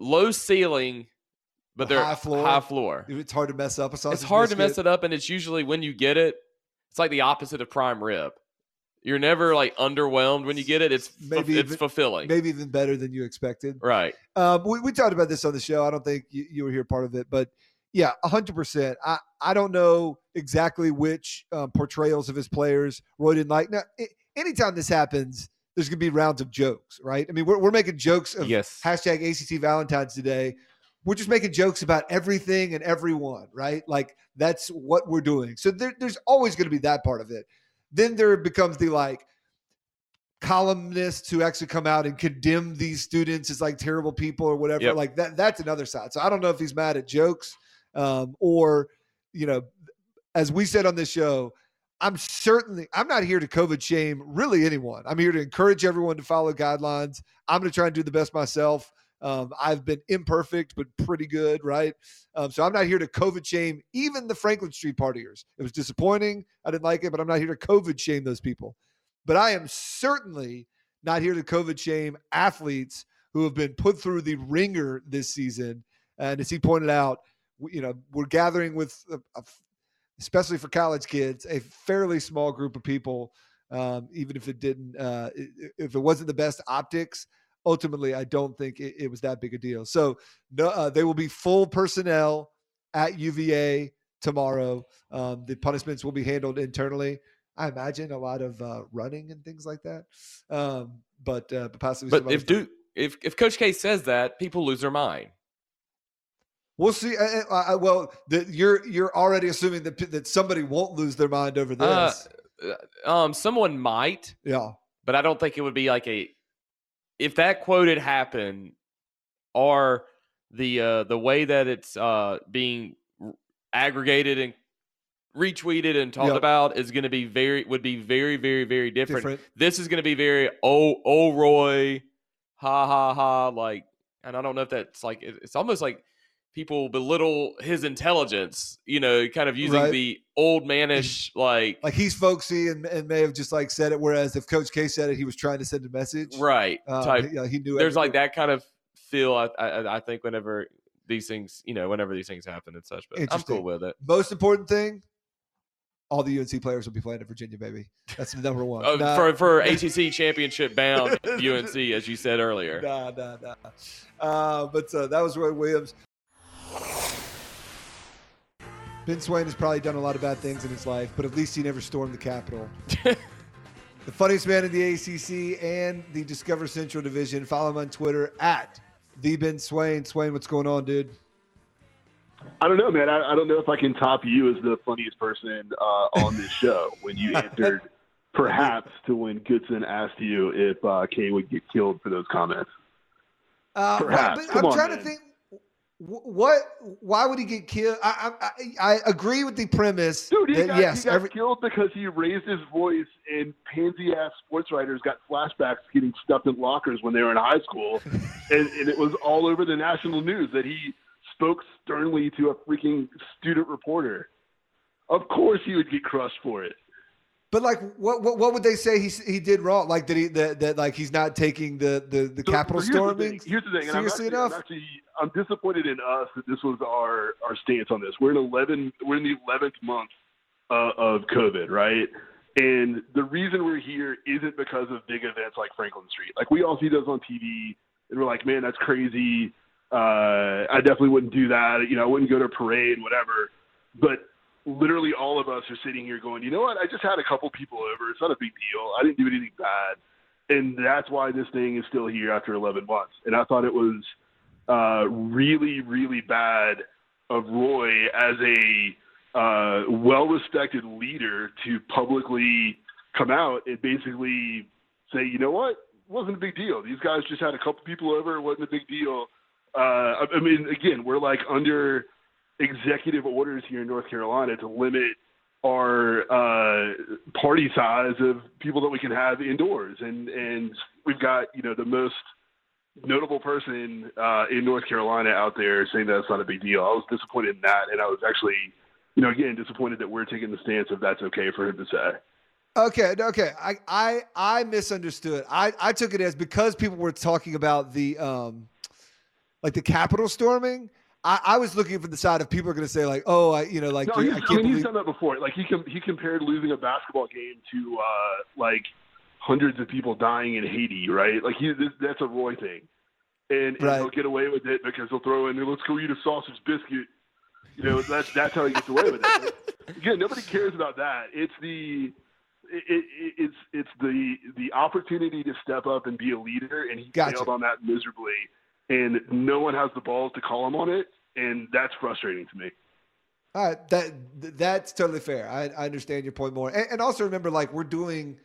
low ceiling, but The they're high floor. High floor. It's hard to mess up a sausage. It's hard to mess it up, and it's usually when you get it, it's like the opposite of prime rib. You're never like underwhelmed when you get it. It's Maybe it's even- fulfilling, Maybe even better than you expected. right? Um, we, we talked about this on the show. I don't think you, you were here part of it, but yeah, hundred percent. I I don't know exactly which um, portrayals of his players Roy didn't like. Now, a- anytime this happens, there's gonna be rounds of jokes, right? I mean, we're we're making jokes of Yes. hashtag ACC Valentine's today. We're just making jokes about everything and everyone, right? Like that's what we're doing. So there, there's always going to be that part of it. Then there becomes the like columnists who actually come out and condemn these students as like terrible people or whatever. Yep. Like that that's another side. So I don't know if he's mad at jokes um, or you know, as we said on this show, I'm certainly I'm not here to COVID shame really anyone. I'm here to encourage everyone to follow guidelines. I'm going to try and do the best myself. Um, I've been imperfect but pretty good, right? Um, so I'm not here to COVID shame even the Franklin Street partiers. It was disappointing. I didn't like it, but I'm not here to COVID shame those people. But I am certainly not here to COVID shame athletes who have been put through the ringer this season. And as he pointed out, you know, we're gathering with, a, a especially for college kids, a fairly small group of people. Um, even if it didn't, uh, if it wasn't the best optics, ultimately, I don't think it, it was that big a deal. So no, uh, they will be full personnel at UVA tomorrow. Um, the punishments will be handled internally. I imagine a lot of uh, running and things like that. Um, but uh, but possibly, But if. Duke, if if Coach K says that, people lose their mind. We'll see. Uh, uh, uh, well, the, you're you're already assuming that that somebody won't lose their mind over this. Uh, uh, um, someone might, yeah, but I don't think it would be like a. If that quote had happened, or the uh, the way that it's uh, being r- aggregated and retweeted and talked Yep. about is going to be very would be very very very different. Different. This is going to be very oh oh Roy, ha ha ha like, and I don't know if that's like it's almost like people belittle his intelligence, you know, kind of using Right. the old manish like like he's folksy and, and may have just like said it. Whereas if Coach K said it, he was trying to send a message. right Um, type. he- yeah, he knew There's every- like that kind of feel. I, I I think whenever these things, you know, whenever these things happen and such. But I'm cool with it. Most important thing, all the UNC players will be playing at Virginia, baby. That's the number one. Uh, [LAUGHS] Nah. for for [LAUGHS] ACC championship bound UNC, as you said earlier. [LAUGHS] Nah, nah, nah. Uh, but uh, that was Roy Williams. Ben Swain has probably done a lot of bad things in his life, but at least he never stormed the Capitol. [LAUGHS] the funniest man in the ACC and the Discover Central Division. Follow him on Twitter at the Ben Swain. Swain, what's going on, dude? I don't know, man. I, I don't know if I can top you as the funniest person uh, on this show when you [LAUGHS] answered perhaps to when Goodson asked you if uh, Kay would get killed for those comments. Uh, well, Perhaps. but Come I'm on, trying man. to think. Wh- What? Why would he get killed? I I, I I agree with the premise. Dude, he that, got, yes, he got every, killed because he raised his voice, and pansy ass sports writers got flashbacks getting stuffed in lockers when they were in high school, [LAUGHS] and, and it was all over the national news that he spoke sternly to a freaking student reporter. Of course, he would get crushed for it. But like, what, what what would they say he he did wrong? Like that he that, that like he's not taking the the the So- Capitol so storming thing. Here's the thing. and I'm seriously actually, enough. I'm actually I'm disappointed in us that this was our our stance on this. We're in 11. We're in the 11th month uh, of COVID, right? And the reason we're here isn't because of big events like Franklin Street. Like we all see those on TV, and we're like, man, that's crazy. Uh, I definitely wouldn't do that. You know, I wouldn't go to a parade, whatever. But literally all of us are sitting here going, you know what? I just had a couple people over. It's not a big deal. I didn't do anything bad. And that's why this thing is still here after 11 months. And I thought it was uh, really, really bad of Roy as a uh, well respected leader to publicly come out and basically say, you know what? It wasn't a big deal. These guys just had a couple people over. It wasn't a big deal. Uh, I I mean, again, we're like under executive orders here in North Carolina to limit our uh, party size of people that we can have indoors, and and we've got you know the most notable person uh, in North Carolina out there saying that it's not a big deal. I was disappointed in that, and I was actually, you know, again disappointed that we're taking the stance of that's okay for him to say. Okay, okay. I I I misunderstood. I I took it as because people were talking about the um like the Capitol storming. I, I was looking for the side of people are going to say like, oh, I you know like no, I I mean, believe he's done that before. Like he com- he compared losing a basketball game to uh, like hundreds of people dying in Haiti, right? Like he this, that's a Roy thing, and, and Right. he'll get away with it because he'll throw in, let's go eat a sausage biscuit. You know, that's that's how he gets away with it. But [LAUGHS] again, nobody cares about that. It's the it, it, it's it's the the opportunity to step up and be a leader, and he Gotcha. failed on that miserably. And no one has the balls to call him on it, and that's frustrating to me. All right, that that's totally fair. I, I understand your point more, and, and also remember, like we're doing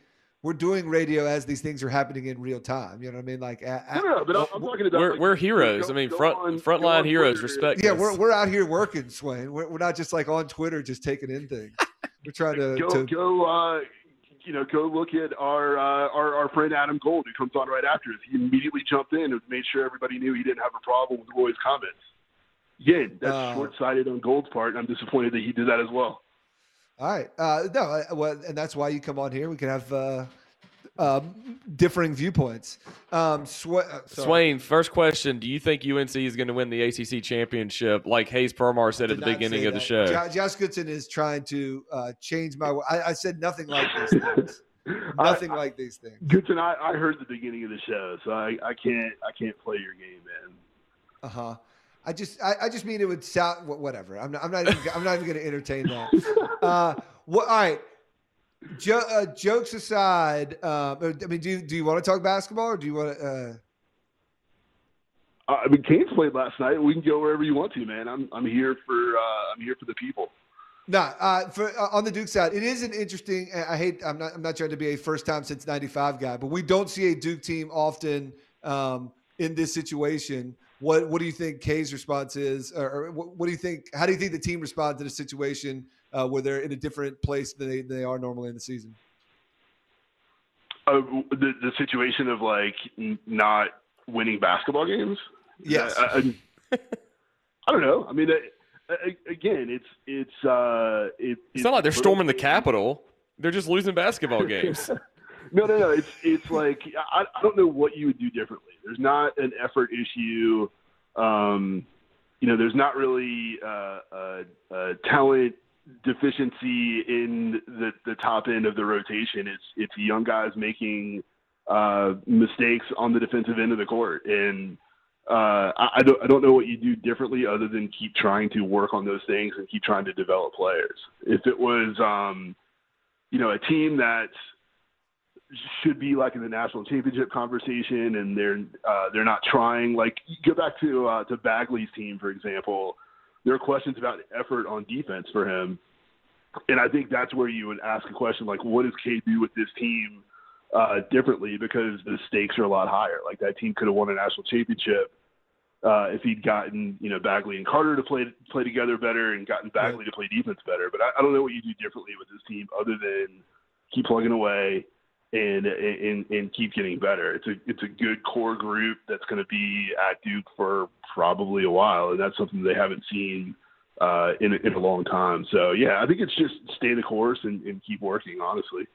we're doing radio as these things are happening in real time. You know what I mean? Like, a- a- No, no, but I'm, I'm talking about We're, like, we're heroes. go- I mean, go front on- go frontline heroes. Twitter. Respect. yeah, this. we're we're out here working, Swain. We're, we're not just like on Twitter just taking in things. We're trying to, go to go uh, you know go look at our, uh, our our friend Adam Gold who comes on right after us. He immediately jumped in and made sure everybody knew he didn't have a problem with Roy's comments. Again, that's Uh, short-sighted on Gold's part, and I'm disappointed that he did that as well. All right. Uh, no, uh, well, and that's why you come on here. We can have uh, um, differing viewpoints. Um, Swa- uh. Swain, first question: Do you think UNC is going to win the ACC championship, like Hayes Permar said at the beginning say of the show? Jo- Josh Goodson is trying to uh, change my. I, I said nothing like these [LAUGHS] things. nothing like these things. Goodson, I, I heard the beginning of the show, so I, I can't I can't play your game, man. Uh huh. I just, I, I just mean it would sound whatever. I'm not, I'm not, even, I'm not even going to entertain that. [LAUGHS] Uh, what? All right. Jo- uh, jokes aside, um, I mean, do you, do you want to talk basketball or do you want to? Uh, Uh, I mean, Canes played last night. We can go wherever you want to, man. I'm I'm here for uh, I'm here for the people. No, uh, for uh, on the Duke side, it is an interesting. I hate. I'm not. I'm not trying to be a first time since '95 guy, but we don't see a Duke team often um, in this situation. What What do you think Kay's response is, or, or what, what do you think? How do you think the team responds to the situation uh, where they're in a different place than they, they are normally in the season? Uh, the the situation of like n- not winning basketball games. Yes. I, I, I don't know. I mean, uh, a- again, it's it's uh, it, It's not like they're storming the Capitol. They're just losing basketball [LAUGHS] games. No, no, no. It's it's like I, I don't know what you would do differently. There's not an effort issue. Um, you know, there's not really uh, uh, uh, talent deficiency in the the top end of the rotation. It's it's young guys making uh, mistakes on the defensive end of the court, and uh, I, I don't I don't know what you do differently other than keep trying to work on those things and keep trying to develop players. If it was, um, you know, a team that should be like in the national championship conversation, and they're uh, they're not trying. Like go back to uh, to Bagley's team, for example. There are questions about effort on defense for him, and I think that's where you would ask a question like, what does K do with this team uh, differently? Because the stakes are a lot higher. Like that team could have won a national championship uh, if he'd gotten you know Bagley and Carter to play play together better and gotten Bagley to play defense better. But I, I don't know what you do differently with this team other than keep plugging away and and and keep getting better. It's a it's a good core group that's going to be at Duke for probably a while, and that's something they haven't seen uh, in a, in a long time. So yeah, I think it's just stay the course and, and keep working. Honestly.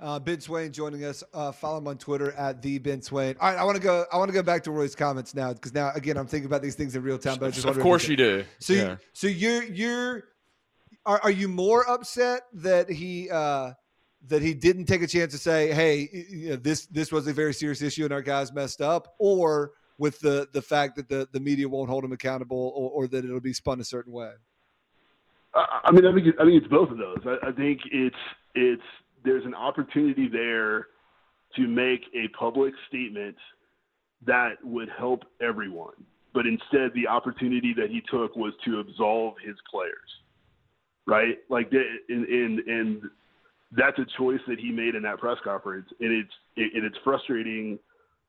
Uh, ben Swain joining us. Uh, follow him on Twitter at the Ben Swain. All right, I want to go. I want to go back to Roy's comments now because now again I'm thinking about these things in real time. But I just of course you do. So, yeah. you, so you're you're are, are you more upset that he uh, that he didn't take a chance to say, hey, you know, this this was a very serious issue and our guys messed up, or with the the fact that the the media won't hold him accountable, or, or that it'll be spun a certain way. I, mean, I think it, I think it's both of those. I, I think it's it's there's an opportunity there to make a public statement that would help everyone. But instead, the opportunity that he took was to absolve his players, right? Like, and and, and that's a choice that he made in that press conference, and it's it, it's frustrating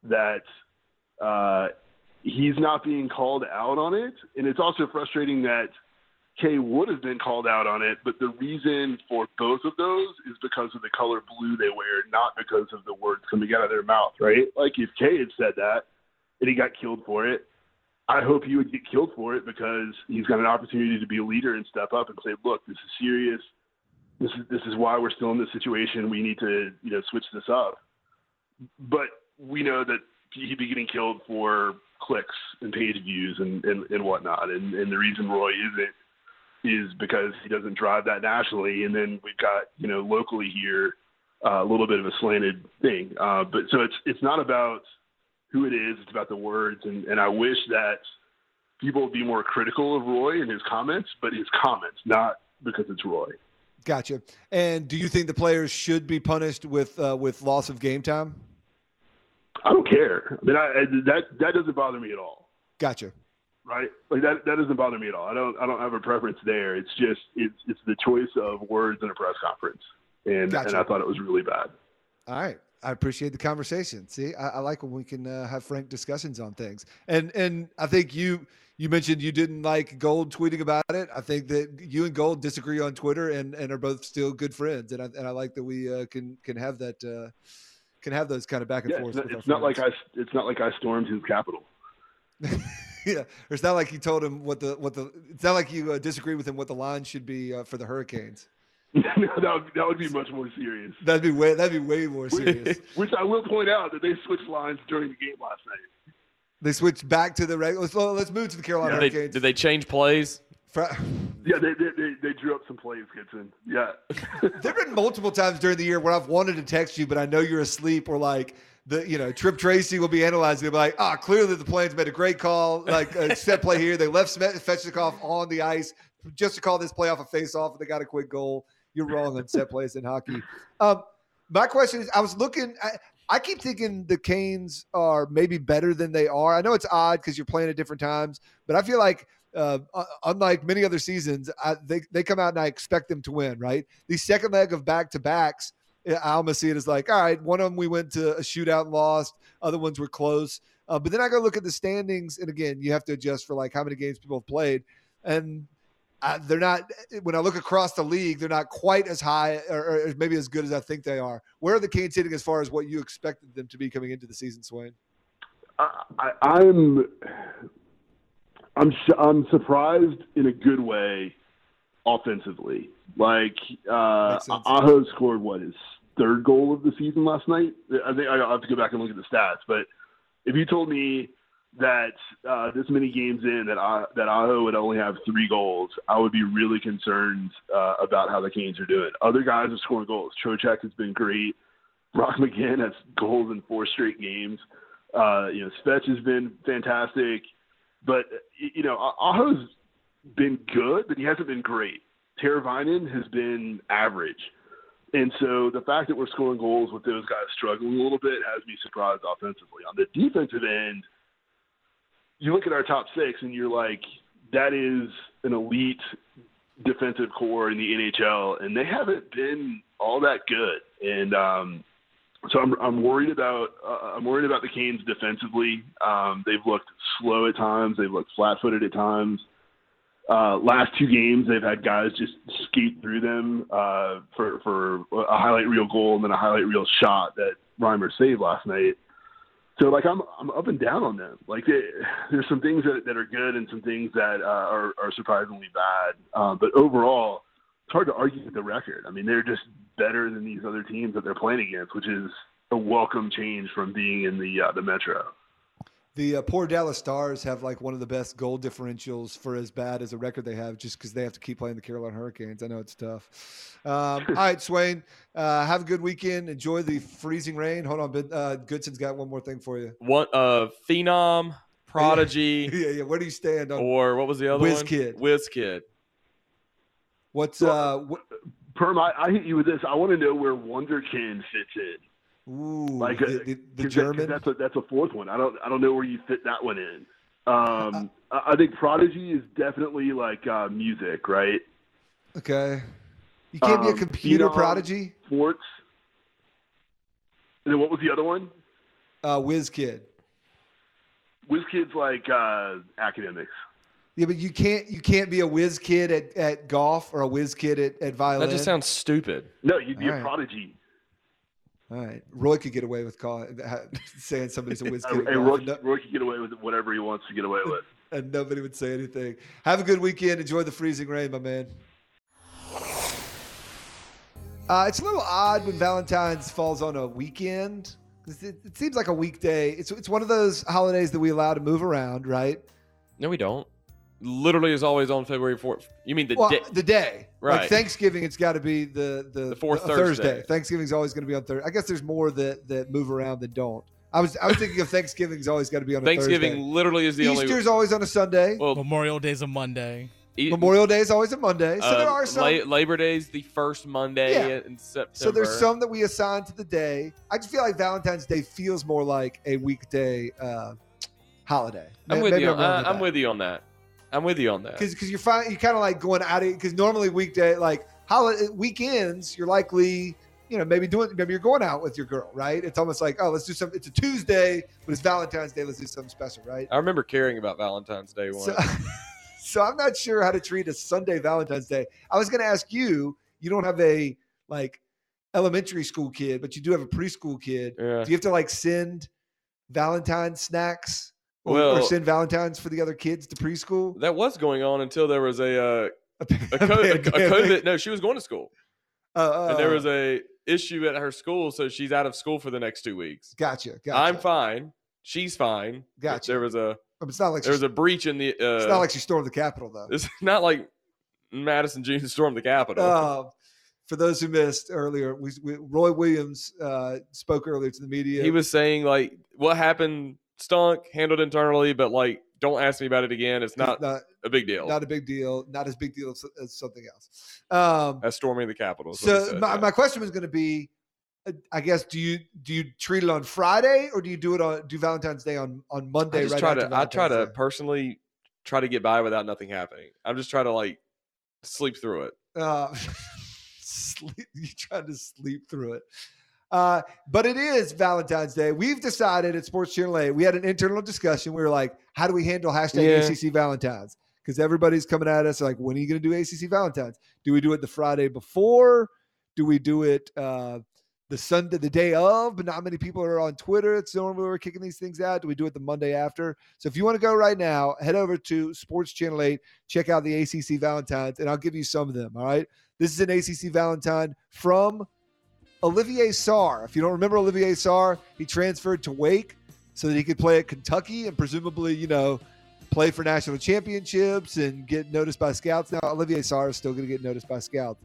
that uh, he's not being called out on it, and it's also frustrating that Kay would have been called out on it, but the reason for both of those is because of the color blue they wear, not because of the words coming out of their mouth, right? Like if Kay had said that and he got killed for it, I hope he would get killed for it because he's got an opportunity to be a leader and step up and say, "Look, this is serious. This is this is why we're still in this situation. We need to, you know, switch this up." But we know that he'd be getting killed for clicks and page views and and, and whatnot. And and the reason Roy isn't is because he doesn't drive that nationally. And then we've got, you know, locally here, uh, a little bit of a slanted thing. Uh, but so it's, it's not about who it is. It's about the words. And, and I wish that people would be more critical of Roy and his comments, but his comments, not because it's Roy. Gotcha. And do you think the players should be punished with, uh, with loss of game time? I don't care. I mean, I, that, that doesn't bother me at all. Gotcha right? Like that that doesn't bother me at all. I don't I don't have a preference there. It's just it's it's the choice of words in a press conference, and gotcha. and I thought it was really bad. All right. I appreciate the conversation. See, I, I like when we can uh, have frank discussions on things. And and I think you you mentioned you didn't like Gold tweeting about it. I think that you and Gold disagree on Twitter and, and are both still good friends. And I and I like that we uh, can can have that uh, can have those kind of back and yeah, forth. It's, not, it's not like I it's not like I stormed his capital. [LAUGHS] yeah, it's not like you told him what the what the. It's not like you uh, disagree with him what the line should be uh, for the Hurricanes. [LAUGHS] no, that would, that would be much more serious. That'd be way that'd be way more serious. [LAUGHS] Which I will point out that they switched lines during the game last night. They switched back to the regular. Let's, let's move to the Carolina yeah, Hurricanes. Did they change plays? yeah, they, they, they, they, drew up some plays, Gibson. Yeah. [LAUGHS] there have been multiple times during the year where I've wanted to text you, but I know you're asleep or like the you know Tripp Tracy will be analyzing. They'll be like, ah, oh, clearly the Plains made a great call, like a [LAUGHS] set play here. They left Svechnikov on the ice just to call this play off a face off, and they got a quick goal. You're wrong on set plays in hockey. Um, my question is, I was looking. I, I keep thinking the Canes are maybe better than they are. I know it's odd because you're playing at different times, but I feel like uh, unlike many other seasons, I, they they come out and I expect them to win. Right, the second leg of back to backs I almost see it as like, all right, one of them we went to a shootout and lost, other ones were close. Uh, but then I go look at the standings, and again, you have to adjust for like how many games people have played, and I, they're not. When I look across the league, they're not quite as high or, or, maybe as good as I think they are. Where are the Canes sitting as far as what you expected them to be coming into the season, Swain? I, I'm I'm I'm surprised in a good way offensively. Like uh, Aho scored what his third goal of the season last night. I think I have to go back and look at the stats, but if you told me that uh, this many games in that I, that Aho would only have three goals, I would be really concerned uh, about how the Canes are doing. Other guys are scoring goals. Trocheck has been great. Brock McGinn has goals in four straight games. Uh, you know, Svech has been fantastic, but you know, Aho's been good, but he hasn't been great. Teravainen has been average. And so the fact that we're scoring goals with those guys struggling a little bit has me surprised offensively. On the defensive end, you look at our top six and you're like, that is an elite defensive core in the NHL, and they haven't been all that good. And um, so I'm I'm worried about uh, I'm worried about the Canes defensively. Um, they've looked slow at times. They've looked flat-footed at times. Uh, last two games, they've had guys just skate through them uh, for for a highlight reel goal and then a highlight reel shot that Reimer saved last night. So like I'm I'm up and down on them. Like they, there's some things that, that are good and some things that uh, are are surprisingly bad. Uh, but overall, it's hard to argue with the record. I mean, they're just better than these other teams that they're playing against, which is a welcome change from being in the uh, the Metro. The uh, poor Dallas Stars have like one of the best goal differentials for as bad as a record they have, just because they have to keep playing the Carolina Hurricanes. I know it's tough. Um, [LAUGHS] all right, Swain, uh, have a good weekend. Enjoy the freezing rain. Hold on, but uh, Goodson's got one more thing for you. One uh Phenom, Prodigy, [LAUGHS] yeah, yeah. Where do you stand on or what was the other Whiz one? Kid. Whiz Kid. what's uh? What, Perm, I, I hit you with this. I want to know where Wunderkind fits in. Ooh, Like the, uh, the, the 'cause that- 'cause German. that's a that's a fourth one. I don't I don't know where you fit that one in. Um, I I think Prodigy is definitely like uh, music, right? Okay. You can't be a Um, computer Phenom, prodigy. Sports. And then what was the other one? Uh, Whiz Kid. Whiz Kid's like uh, academics. Yeah, but you can't you can't be a whiz kid at, at golf or a whiz kid at, at violin. That just sounds stupid. No, you'd be All a right. prodigy. All right, Roy could get away with calling [LAUGHS] saying somebody's a [LAUGHS] whiz kid, at And Roy, and, no- Roy can get away with whatever he wants to get away with. [LAUGHS] and nobody would say anything. Have a good weekend. Enjoy the freezing rain, my man. Uh, it's a little odd when Valentine's falls on a weekend. It, it seems like a weekday. It's it's one of those holidays that we allow to move around, right? No, we don't. Literally is always on February fourth. You mean the well, day? the day, Like Thanksgiving, it's got to be the the, The fourth uh, Thursday. Thanksgiving's always going to be on Thursday. I guess there's more that that move around than don't. I was I was thinking of Thanksgiving's always got to be on a Thanksgiving Thursday. literally is the only. Easter's always on a Sunday. Well, Memorial Day's a Monday. e- Memorial Day is always a Monday. So uh, there are some. La- Labor Day's the first Monday Yeah. in September. so there's some that we assign to the day. I just feel like Valentine's Day feels more like a weekday uh, holiday. I'm May- with maybe you. I'm uh, with I'm with you on that. I'm with you on that. because because you're fine you kind of like going out of because normally weekday like holiday weekends you're likely you know maybe doing maybe you're going out with your girl right it's almost like oh let's do something it's a tuesday but it's valentine's day let's do something special right I remember caring about Valentine's Day once. so, [LAUGHS] so i'm not sure how to treat a sunday valentine's day i was going to ask you you don't have a like elementary school kid but you do have a preschool kid Yeah. do you have to like send valentine snacks or, or Well- send valentine's for the other kids to preschool that was going on until there was a uh, [LAUGHS] a, a, co- a, a COVID. No, she was going to school, uh, and there uh, was a issue at her school, so she's out of school for the next two weeks. Gotcha. Gotcha. I'm fine. She's fine. Gotcha. There was a It's not like there was a breach in the. Uh, it's not like she stormed the Capitol though. it's [LAUGHS] not like Madison June [LAUGHS] stormed the Capitol. Uh, for those who missed earlier, we, we, Roy Williams uh, spoke earlier to the media. He was saying like what happened stunk, handled internally, but like don't ask me about it again. It's not, not a big deal. not a big deal, not as big deal as, as something else. Um, As storming the Capitol. is what he so said, my, yeah. my question was going to be, uh, I guess, do you do you treat it on Friday or do you do it on do Valentine's Day on on Monday? I just right try to I try to Day? personally try to get by without nothing happening. I'm just trying to like sleep through it. Uh, [LAUGHS] sleep, you tried to sleep through it. Uh, but it is Valentine's Day. We've decided at Sports Channel 8, we had an internal discussion. We were like, how do we handle hashtag Yeah. ACC Valentine's? Because everybody's coming at us like, when are you going to do ACC Valentine's? Do we do it the Friday before? Do we do it uh, the Sunday, the day of? But not many people are on Twitter. It's normally we're kicking these things out. Do we do it the Monday after? So if you want to go right now, head over to Sports Channel 8, check out the ACC Valentine's, and I'll give you some of them. All right. This is an ACC Valentine from Olivier Sarr. If you don't remember Olivier Sarr, he transferred to Wake so that he could play at Kentucky and presumably, you know, play for national championships and get noticed by scouts. Now, Olivier Sarr is still going to get noticed by scouts.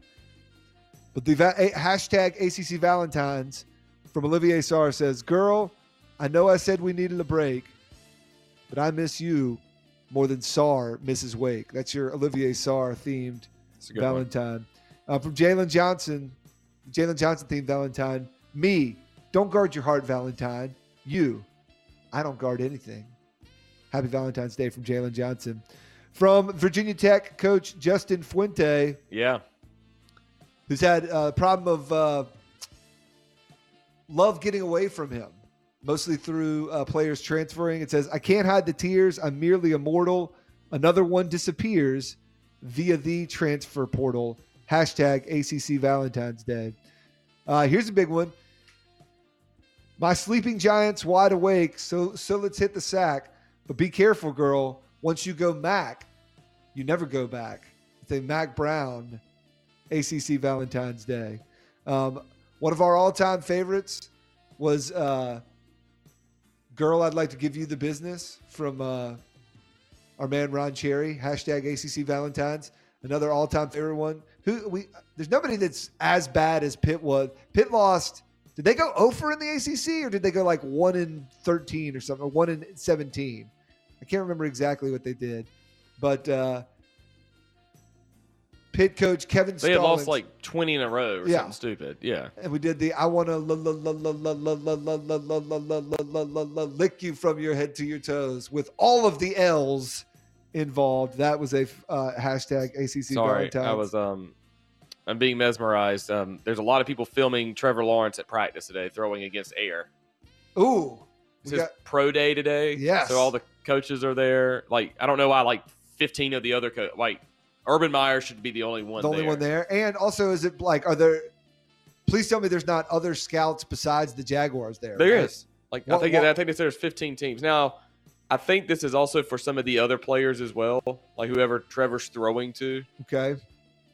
But the va- hashtag ACC Valentines from Olivier Sarr says, Girl, I know I said we needed a break, but I miss you more than Sarr misses Wake. That's your Olivier Sarr themed It's a good one. Valentine. Uh, from Jalen Johnson, Jalen Johnson themed Valentine. Me, don't guard your heart, Valentine. You, I don't guard anything. Happy Valentine's Day from Jalen Johnson. From Virginia Tech coach Justin Fuente, Yeah. who's had a problem of uh, love getting away from him, mostly through uh, players transferring. It says, I can't hide the tears. I'm merely immortal. Another one disappears via the transfer portal. Hashtag ACC Valentine's Day. Uh, here's a big one. My sleeping giant's wide awake, so so let's hit the sack. But be careful, girl. Once you go Mac, you never go back. It's a Mac Brown ACC Valentine's Day. Um, one of our all-time favorites was uh, "Girl, I'd like to give you the business" from uh, our man Ron Cherry. Hashtag ACC Valentines. Another all-time favorite one. Who we? There's nobody that's as bad as Pitt was. Pitt lost. Did they go over in the ACC or did they go like one in 13 or something, or one in 17? I can't remember exactly what they did, but uh, Pitt coach Kevin. They had lost like 20 in a row or Yeah. something stupid. Yeah. and we did the I want to lick you from your head to your toes with all of the L's involved. That was a uh, hashtag ACC Sorry, Valentine's. I was um, I'm being mesmerized. Um, there's a lot of people filming Trevor Lawrence at practice today, throwing against air. Ooh, It's his got- pro day today. Yes. So all the coaches are there. Like I don't know why. Like 15 of the other co- like Urban Meyer should be the only one. the only there. one there. And also, is it like are there? Please tell me there's not other scouts besides the Jaguars there. There right? is. Like I think what- I think there's 15 teams now. I think this is also for some of the other players as well, like whoever Trevor's throwing to. Okay.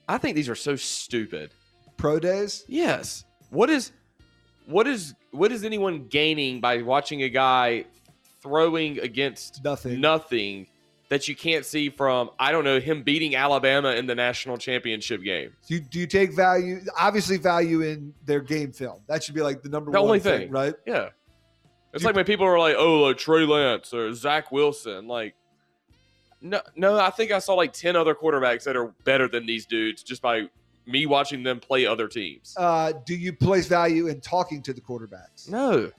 I think these are so stupid. Pro days. Yes. What is what is what is anyone gaining by watching a guy throwing against nothing nothing that you can't see from I don't know him beating Alabama in the national championship game? Do you, do you take value? Obviously, value in their game film. That should be like the number The one only thing, thing, right? Yeah. It's like when people are like, "Oh, like Trey Lance or Zach Wilson." Like, no, no. I think I saw like ten other quarterbacks that are better than these dudes just by me watching them play other teams. Uh, do you place value in talking to the quarterbacks? No,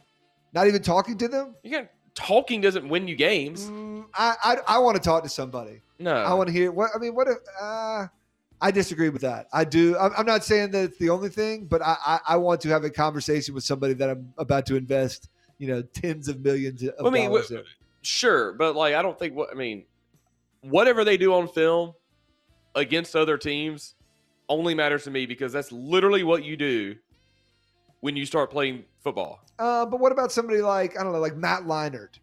not even talking to them. You got talking doesn't win you games. I I, I want to talk to somebody. No, I want to hear what I mean. What if? Uh, I disagree with that. I do. I'm, I'm not saying that it's the only thing, but I, I I want to have a conversation with somebody that I'm about to invest, you know, tens of millions of I mean, dollars wh- in. sure, but like I don't think what I mean, whatever they do on film against other teams only matters to me because that's literally what you do when you start playing football. Uh, but what about somebody like I don't know, like Matt Leinart,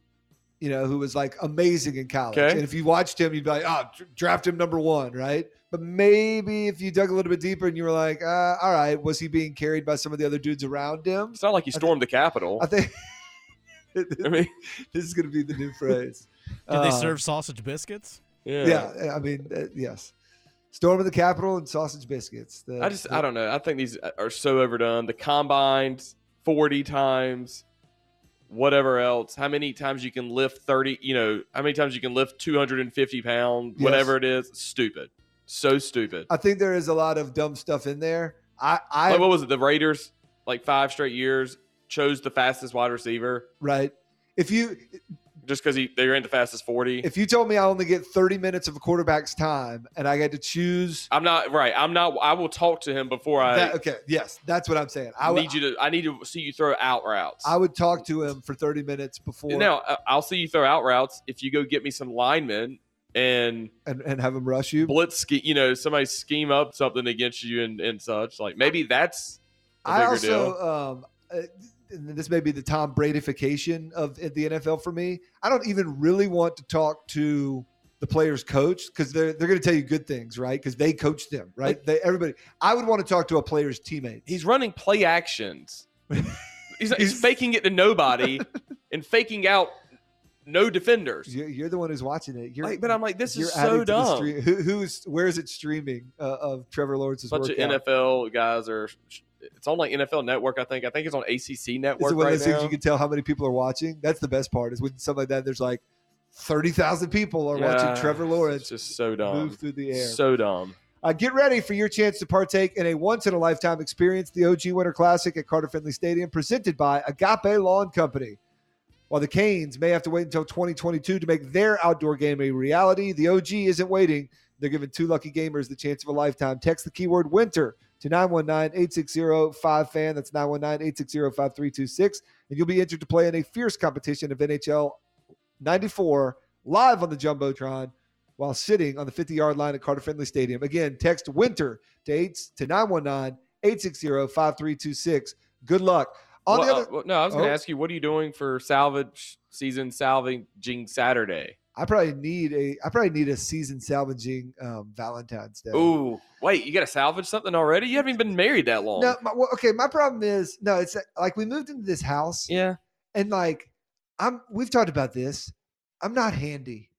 you know, who was like amazing in college. Okay. And if you watched him, you'd be like, oh, draft him number one, right? But maybe if you dug a little bit deeper and you were like, uh, all right, was he being carried by some of the other dudes around him? It's not like he stormed the Capitol. I think. [LAUGHS] I mean, [LAUGHS] this is going to be the new phrase. [LAUGHS] Did they Uh, serve sausage biscuits? Yeah, I mean, uh, yes. Storm of the Capitol and sausage biscuits. The- I just the- I don't know. I think these are so overdone. The combines forty times, whatever else. How many times you can lift thirty? You know, how many times you can lift two hundred and fifty pounds? Yes. Whatever it is, stupid. So stupid. I think there is a lot of dumb stuff in there. I, I like what was it? The Raiders, like five straight years, chose the fastest wide receiver right. If you just because he they ran the fastest forty. if you told me I only get 30 minutes of a quarterback's time and I get to choose I'm not right. I'm not. I will talk to him before I that, okay, yes, that's what I'm saying. I would need you to. I need to see you throw out routes. I would talk to him for 30 minutes before Now I- I'll see you throw out routes if you go get me some linemen and and, and have them rush you. blitz. You know, somebody scheme up something against you and, and such. Like maybe that's I also deal. um uh, this may be the Tom Bradyfication of the NFL for me. I don't even really want to talk to the players' coach because they're they're going to tell you good things, right? Because they coached them, right? They, everybody. I would want to talk to a player's teammate. He's running play actions. [LAUGHS] he's, he's faking it to nobody [LAUGHS] and faking out no defenders. You're, you're the one who's watching it. You're, Like, but I'm like, this is so adding to the dumb. Who, who's where is it streaming uh, of Trevor Lawrence's bunch workout? of NFL guys are. It's on like NFL Network. I think. I think it's on ACC Network it one right of those things you can tell how many people are watching? That's the best part. Is when something like that. There's like thirty thousand people are Yeah, watching Trevor Lawrence It's just so dumb. move through the air. So dumb. Uh, get ready for your chance to partake in a once in a lifetime experience, the OG Winter Classic at Carter Finley Stadium, presented by Agape Lawn Company. While the Canes may have to wait until 2022 to make their outdoor game a reality, the OG isn't waiting. They're giving two lucky gamers the chance of a lifetime. Text the keyword winter to 919-860-5FAN. That's 919-860-5326. And you'll be entered to play in a fierce competition of NHL 94 live on the Jumbotron while sitting on the 50-yard line at Carter Finley Stadium. Again, text winter to 8 to 919-860-5326. Good luck. On Well, the uh, other, well, no, I was going Oh. to ask you, what are you doing for salvage season salvaging Saturday? I probably need a I probably need a season salvaging um, Valentine's Day. Ooh, wait, you got to salvage something already? You haven't even been married that long. No, my, well, okay. My problem is no. It's like we moved into this house. Yeah. and like I'm. We've talked about this. I'm not handy.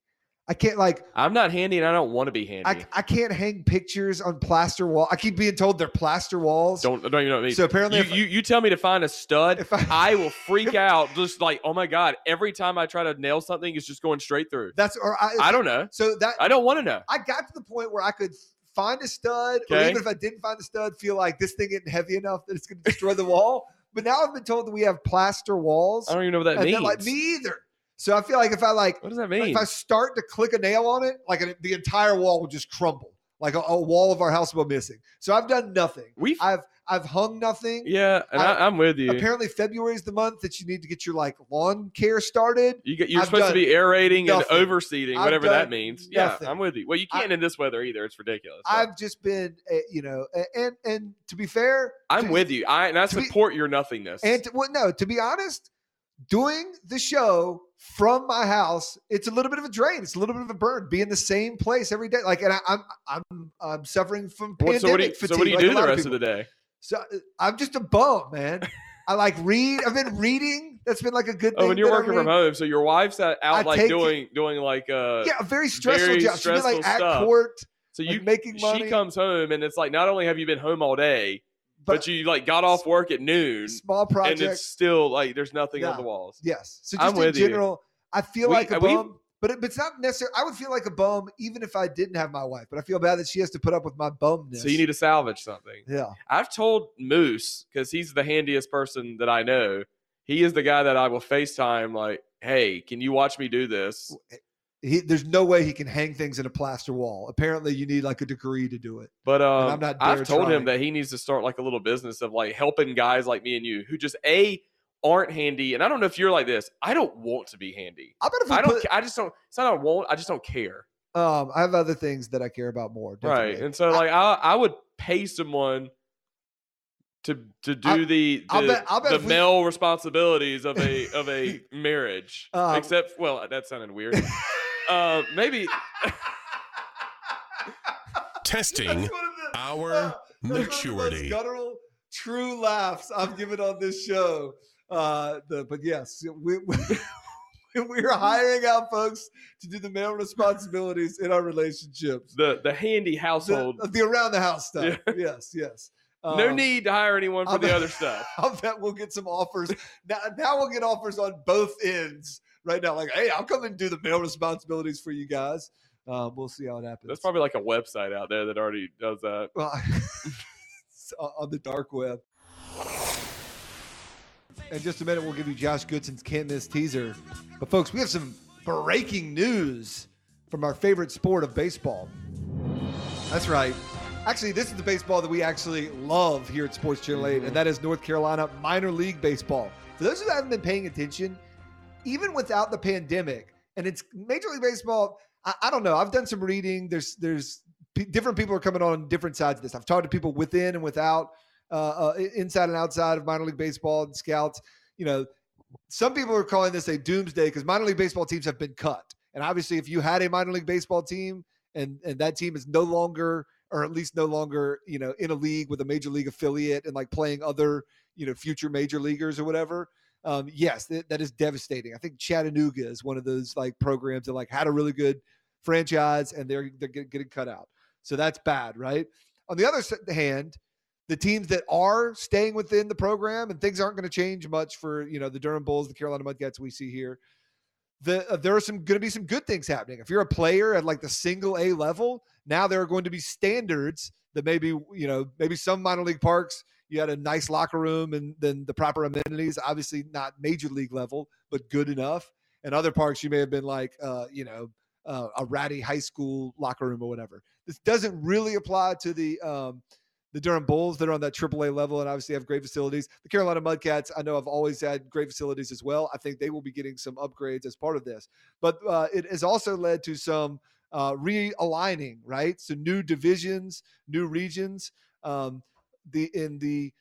I can't like I'm not handy, and I don't want to be handy. I, I can't hang pictures on plaster wall. I keep being told they're plaster walls. don't don't even know what I mean. So apparently you, if I- you you tell me to find a stud, [LAUGHS] I, will freak out. Just like, oh my god! Every time I try to nail something, it's just going straight through. That's or I, I don't know. So that I don't want to know. I got to the point where I could find a stud, or even if I didn't find a stud, feel like this thing isn't heavy enough that it's going to destroy the wall. But now I've been told that we have plaster walls. I don't even know what that means. Like me either. So I feel like if I like, what does that like, mean? if I start to click a nail on it, like the entire wall will just crumble, like a, a wall of our house will be missing. So I've done nothing. We've I've I've hung nothing. yeah, and I, I- I'm with you. Apparently February is the month that you need to get your like lawn care started. You get, you're I've supposed to be aerating and overseeding, I've whatever that means. nothing. Yeah, I'm with you. Well, you can't in this weather either. It's ridiculous. So, I've just been, uh, you know, and and to be fair, I'm to- with you. I and I to be- support your nothingness. And to, well, no, to be honest, doing the show from my house, it's a little bit of a drain. It's a little bit of a burn. Be in the same place every day, like, and I, I'm I'm I'm suffering from pandemic so what do you, fatigue. so what do you like do the rest of people. the day? So uh, I'm just a bum, man. I like read. I've been reading. That's been like a good thing. Oh, and you're working from home, so your wife's out, I like it- doing doing like uh Yeah, a very stressful very job. She's been like stressful at stuff. court. So like, you making money. She comes home and it's like not only have you been home all day, but, you like got off work at noon, Small project, and it's still like there's nothing Yeah. on the walls. Yes. So I'm just in with you. general, I feel We- like a we- bum. But, it, but it's not necessary. I would feel like a bum even if I didn't have my wife. But I feel bad that she has to put up with my bumness. So you need to salvage something. Yeah. I've told Moose because he's the handiest person that I know. He is the guy that I will FaceTime like, "Hey, can you watch me do this?" Eh, He, there's no way he can hang things in a plaster wall. Apparently, you need like a degree to do it. But um, I'm not I've told trying. him that he needs to start like a little business of like helping guys like me and you who just a aren't handy. And I don't know if you're like this. I don't want to be handy. I bet if I don't. put- I just don't. It's not I want. I just don't care. Um, I have other things that I care about more. Right. And so like I I would pay someone to to do I- the I'll the, bet- I'll bet the we- male responsibilities of a of a [LAUGHS] marriage. Um, Except well, that sounded weird. [LAUGHS] uh, maybe Testing our maturity. guttural true laughs I've given on this show. Uh, the, but yes, we, we [LAUGHS] we're hiring out folks to do the male responsibilities in our relationships. the the handy household. the around the house stuff. Yeah. [LAUGHS] Yes, yes. no Um, need to hire anyone for I'll the bet- other stuff. [LAUGHS] I'll bet we'll get some offers. Now, now we'll get offers on both ends right now. Like, hey, I'll come and do the male responsibilities for you guys. Um, we'll see how it happens. There's probably like a website out there that already does that. [LAUGHS] Well, on on the dark web. In just a minute, we'll give you Josh Goodson's can't miss teaser. But folks, we have some breaking news from our favorite sport of baseball. That's right. Actually, this is the baseball that we actually love here at Sports Channel 8, and that is North Carolina minor league baseball. For those who haven't been paying attention, even without the pandemic, and it's Major League Baseball. I, I don't know. I've done some reading. There's there's p- different people are coming on different sides of this. I've talked to people within and without, uh, uh, inside and outside of minor league baseball and scouts. You know, some people are calling this a doomsday because minor league baseball teams have been cut. And obviously, if you had a minor league baseball team and and that team is no longer, or at least no longer, you know, in a league with a major league affiliate and like playing other, you know, future major leaguers or whatever. Um, yes, that, that is devastating. I think Chattanooga is one of those like programs that like had a really good franchise and they're they're get- getting cut out. So that's bad, right? On the other hand, the teams that are staying within the program and things aren't going to change much for you know the Durham Bulls, the Carolina Mudcats we see here. The, uh, there are some going to be some good things happening. If you're a player at like the single A level, now there are going to be standards that maybe you know maybe some minor league parks you had a nice locker room and then the proper amenities. Obviously not major league level, but good enough. And other parks you may have been like uh, you know uh, a ratty high school locker room or whatever. this doesn't really apply to the um, the Durham Bulls that are on that AAA level and obviously have great facilities. The Carolina Mudcats, I know, have always had great facilities as well. I think they will be getting some upgrades as part of this, but uh, it has also led to some uh, realigning, right? So new divisions, new regions. Um, the in the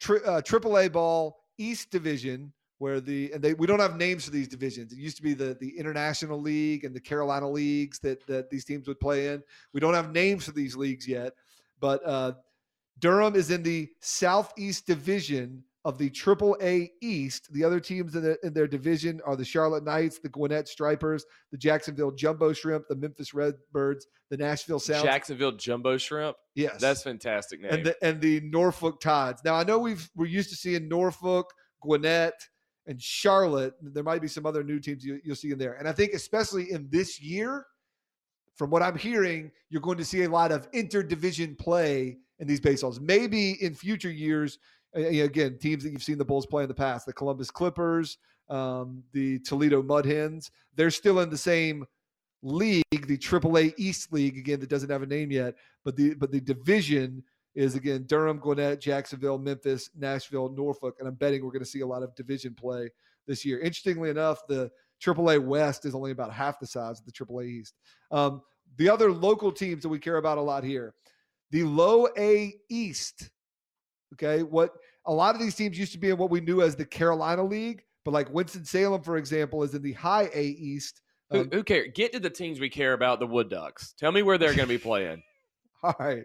tri- uh, AAA ball East Division, where the and they we don't have names for these divisions. It used to be the the International League and the Carolina leagues that that these teams would play in. We don't have names for these leagues yet, but uh, Durham is in the Southeast Division of the AAA East. The other teams in, the, in their division are the Charlotte Knights, the Gwinnett Stripers, the Jacksonville Jumbo Shrimp, the Memphis Redbirds, the Nashville Sound. Jacksonville Jumbo Shrimp. Yes. That's fantastic name. and the and the Norfolk Tides. Now I know we've we're used to seeing Norfolk, Gwinnett, and Charlotte. There might be some other new teams you, you'll see in there, and I think especially in this year, from what I'm hearing, you're going to see a lot of interdivision play in these baseballs. Maybe in future years, again, teams that you've seen the Bulls play in the past, the Columbus Clippers, um, the Toledo Mud Hens, they're still in the same league, the AAA East League again that doesn't have a name yet, but the but the division is again Durham, Gwinnett, Jacksonville, Memphis, Nashville, Norfolk, and I'm betting we're going to see a lot of division play this year. Interestingly enough, the AAA West is only about half the size of the AAA East. Um, the other local teams that we care about a lot here, the Low A East. Okay, what a lot of these teams used to be in what we knew as the Carolina League, but like Winston Salem, for example, is in the High A East. who, Um, who cares? Get to the teams we care about. The Wood Ducks. Tell me where they're going to be playing. [LAUGHS] All right.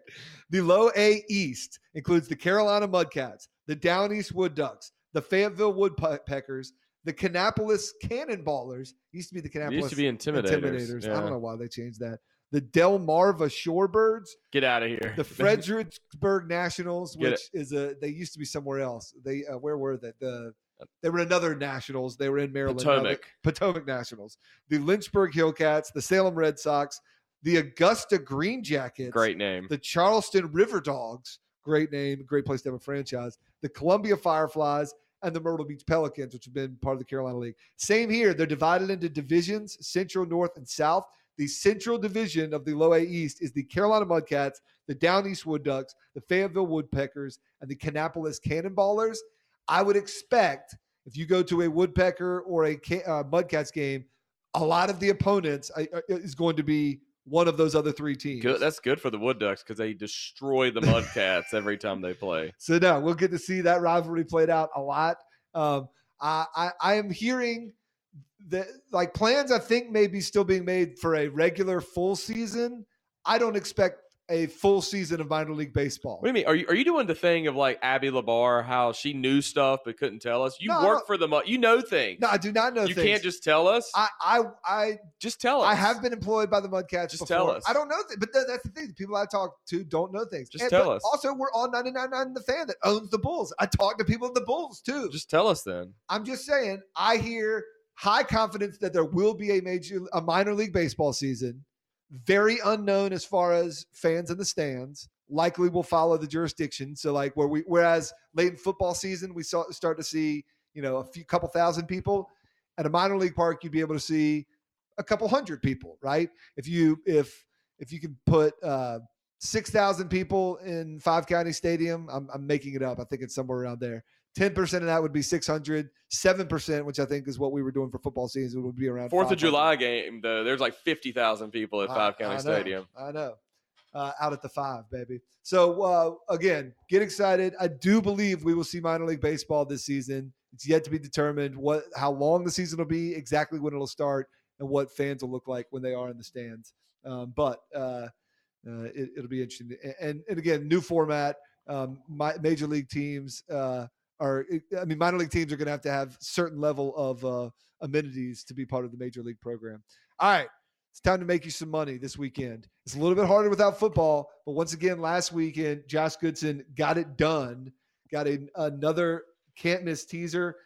The low A East includes the Carolina Mudcats, the Down East Wood Ducks, the Fayetteville Woodpeckers, the Kannapolis Cannonballers. Used to be the Kannapolis used to be Intimidators, I yeah. don't know why they changed that. The Delmarva Shorebirds, Get out of here. the Fredericksburg Nationals, Get which is a they used to be somewhere else. They uh, where were they? The they were another Nationals. They were in Maryland. Potomac. Potomac Nationals. The Lynchburg Hillcats, the Salem Red Sox, the Augusta Green Jackets, Great name. the Charleston River Dogs, great name, great place to have a franchise. The Columbia Fireflies and the Myrtle Beach Pelicans, which have been part of the Carolina League. Same here. They're divided into divisions, Central, North, and South. The Central Division of the Low A East is the Carolina Mudcats, the Down East Wood Ducks, the Fayetteville Woodpeckers, and the Kannapolis Cannonballers. I would expect if you go to a Woodpecker or a uh, Mudcats game, a lot of the opponents uh, uh, is going to be one of those other three teams. Good. That's good for the Wood Ducks because they destroy the Mudcats every time they play. [LAUGHS] So now we'll get to see that rivalry played out a lot. Um, I, I I am hearing that like plans I think may be still being made for a regular full season. I don't expect a full season of minor league baseball. What do you mean? Are you are you doing the thing of like Abby Labar, how she knew stuff but couldn't tell us? You No, work for the Mud. You know things. No, I do not know. you things. can't just tell us. I I I just tell us. I have been employed by the Mudcats. Just before. tell us. I don't know, th- but th- that's the thing. The people I talk to don't know things. Just And- tell us. Also, we're on 99.9 the fan that owns the Bulls. I talk to people in the Bulls too. Just tell us then. I'm just saying, I hear high confidence that there will be a major, a minor league baseball season. Very unknown as far as fans in the stands. Likely will follow the jurisdiction. So, like where we, whereas late in football season, we saw start to see, you know, a few couple thousand people. At a minor league park, you'd be able to see a couple hundred people, right? If you if if you can put uh, six thousand people in Five County Stadium, I'm, I'm making it up. I think it's somewhere around there. Ten percent of that would be 600. Seven percent, which I think is what we were doing for football season, would be around Fourth of July game though. There's like fifty thousand people at I- Five County I know, Stadium. I know. Uh, out at the five, baby. So uh, again, get excited. I do believe we will see minor league baseball this season. It's yet to be determined what how long the season will be, exactly when it'll start, and what fans will look like when they are in the stands. Um, but uh, uh, it, it'll be interesting. And and again, new format. Um, my, major league teams uh, are. I mean, minor league teams are going to have to have certain level of uh, amenities to be part of the major league program. All right. It's time to make you some money this weekend. It's a little bit harder without football, but once again, last weekend, Josh Goodson got it done. Got a, another can't miss teaser.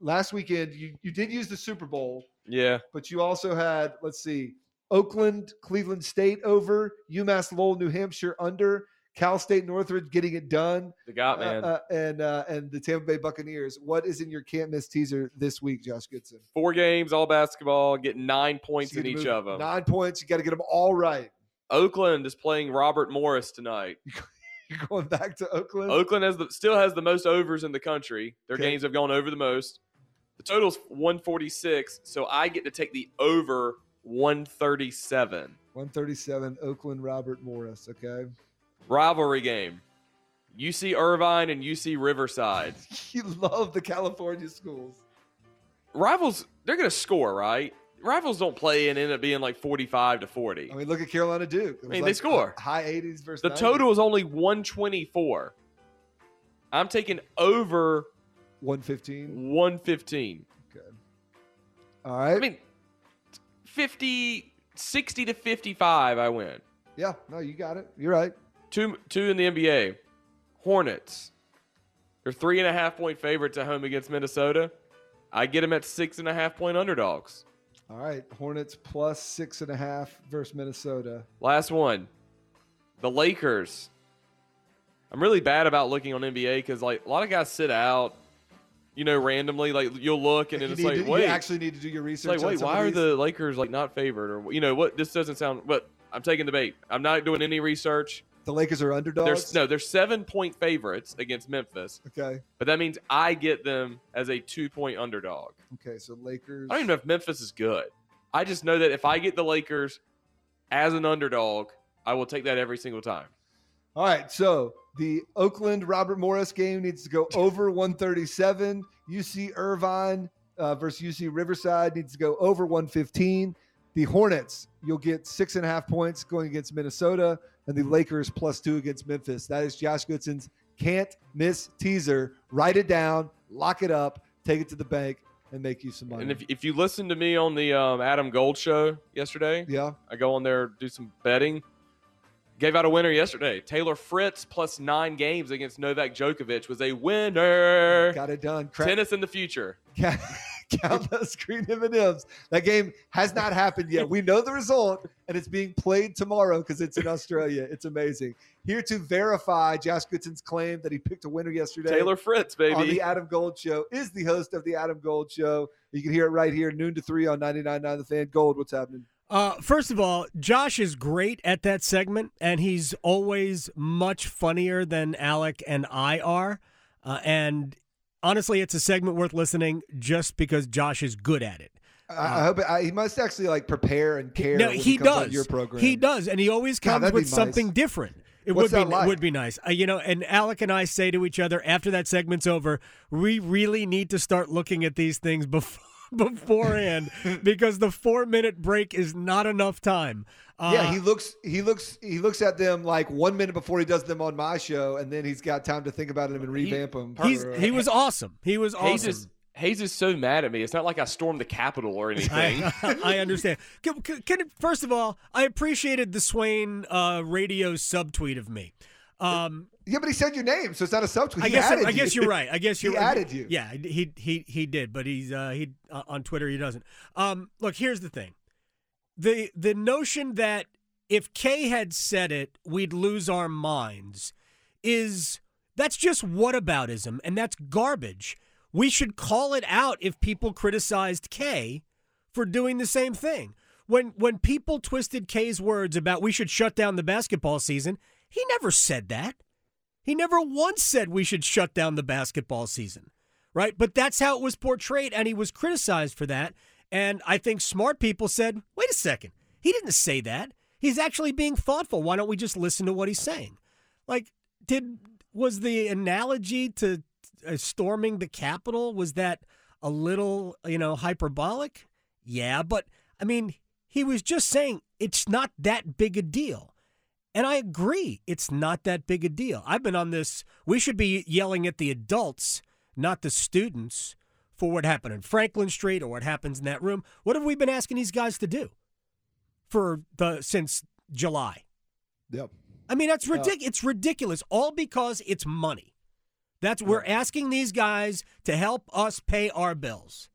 Last weekend, you, you did use the Super Bowl, Yeah. but you also had, let's see, Oakland, Cleveland State over, UMass Lowell, New Hampshire under, Cal State Northridge getting it done, The got man. uh, uh, and uh, and the Tampa Bay Buccaneers. What is in your can't miss teaser this week, Josh Goodson? Four games, all basketball, getting nine points You in each of them. Nine points. You got to get them all right. Oakland is playing Robert Morris tonight. [LAUGHS] You're going back to Oakland. Oakland has the, still has the most overs in the country. Their Okay. games have gone over the most. The total's 146, so I get to take the over 137. 137, Oakland, Robert Morris. Okay. Rivalry game. UC Irvine and UC Riverside. [LAUGHS] You love the California schools. Rivals, they're going to score, right? Rivals don't play and end up being like 45 to 40. I mean, look at Carolina Duke. I mean, they score. high 80s versus The 90s. total is only 124. I'm taking over 115. 115. Okay. All right. I mean, 50, 60 to 55, I win. yeah, no, you got it. You're right. Two, two in the NBA. Hornets. They're three and a half point favorites at home against Minnesota. I get them at six and a half point underdogs. All right. Hornets plus six and a half versus Minnesota. Last one. The Lakers. I'm really bad about looking on NBA because like a lot of guys sit out, you know, randomly. Like you'll look and you, it's like, to- wait, you actually need to do your research. like, wait, why are the Lakers like not favored or you know what? This doesn't sound. But I'm taking the bait. I'm not doing any research. The Lakers are underdogs? There's no, they're seven point favorites against Memphis, Okay. but that means I get them as a two point underdog. Okay. So Lakers. I don't even know if Memphis is good. I just know that if I get the Lakers as an underdog, I will take that every single time. All right, so the Oakland Robert Morris game needs to go [LAUGHS] over 137. UC Irvine uh, versus UC Riverside needs to go over 115. The Hornets, you'll get six and a half points going against Minnesota, and the Lakers plus two against Memphis. That is Josh Goodson's can't miss teaser. Write it down, lock it up, take it to the bank, and make you some money. And if, if you listen to me on the um, Adam Gold show yesterday, yeah, I go on there do some betting. Gave out a winner yesterday. Taylor Fritz plus nine games against Novak Djokovic was a winner. got it done. Cra- Tennis in the future. [LAUGHS] count, count those green M&Ms. That game has not happened yet. We know the result, and it's being played tomorrow because it's in Australia. It's amazing. Here to verify Josh Goodson's claim that he picked a winner yesterday. Taylor Fritz, baby. On the Adam Gold Show is the host of the Adam Gold Show. You can hear it right here, noon to three on 99.9 The Fan. Gold, what's happening? Uh, first of all, Josh is great at that segment, and he's always much funnier than Alec and I are. Uh, and honestly, it's a segment worth listening just because Josh is good at it. I, I hope it, I, he must actually like prepare and care. No, he does. your program. He does, and he always comes that'd with nice. something different. It What's would be like? would be nice, uh, you know. And Alec and I say to each other after that segment's over, we really need to start looking at these things [LAUGHS] before [LAUGHS] beforehand because the four minute break is not enough time. Uh, yeah, he looks he looks he looks at them like one minute before he does them on my show, and then he's got time to think about them and revamp them. he's he was awesome. He was Hayes awesome. is Hayes is so mad at me. It's not like I stormed the Capitol or [LAUGHS] anything. I, [LAUGHS] I understand. Can, can, can- first of all, I appreciated the Swain uh, radio subtweet of me. Um, yeah, but he said your name, so it's not a subtweet. I guess added I guess you. you're right. [LAUGHS] I guess you're added you. Yeah, he he he did, but he's uh, he uh, on Twitter he doesn't. Um, look, here's the thing: the the notion that if Kay had said it, we'd lose our minds is that's just whataboutism, and that's garbage. We should call it out if people criticized Kay for doing the same thing. When when people twisted Kay's words about we should shut down the basketball season, he never said that. He never once said we should shut down the basketball season, right? But that's how it was portrayed, and he was criticized for that. And I think smart people said, wait a second, he didn't say that. He's actually being thoughtful. Why don't we just listen to what he's saying? Like, did was the analogy to uh, storming the Capitol was that a little, you know, hyperbolic? Yeah, but I mean, he was just saying it's not that big a deal. And I agree, it's not that big a deal. I've been on this. We should be yelling at the adults, not the students, for what happened in Franklin Street or what happens in that room. What have we been asking these guys to do for the since July? Yep. I mean, that's uh, ridiculous. it's ridiculous, all because it's money. That's we're asking these guys to help us pay our bills.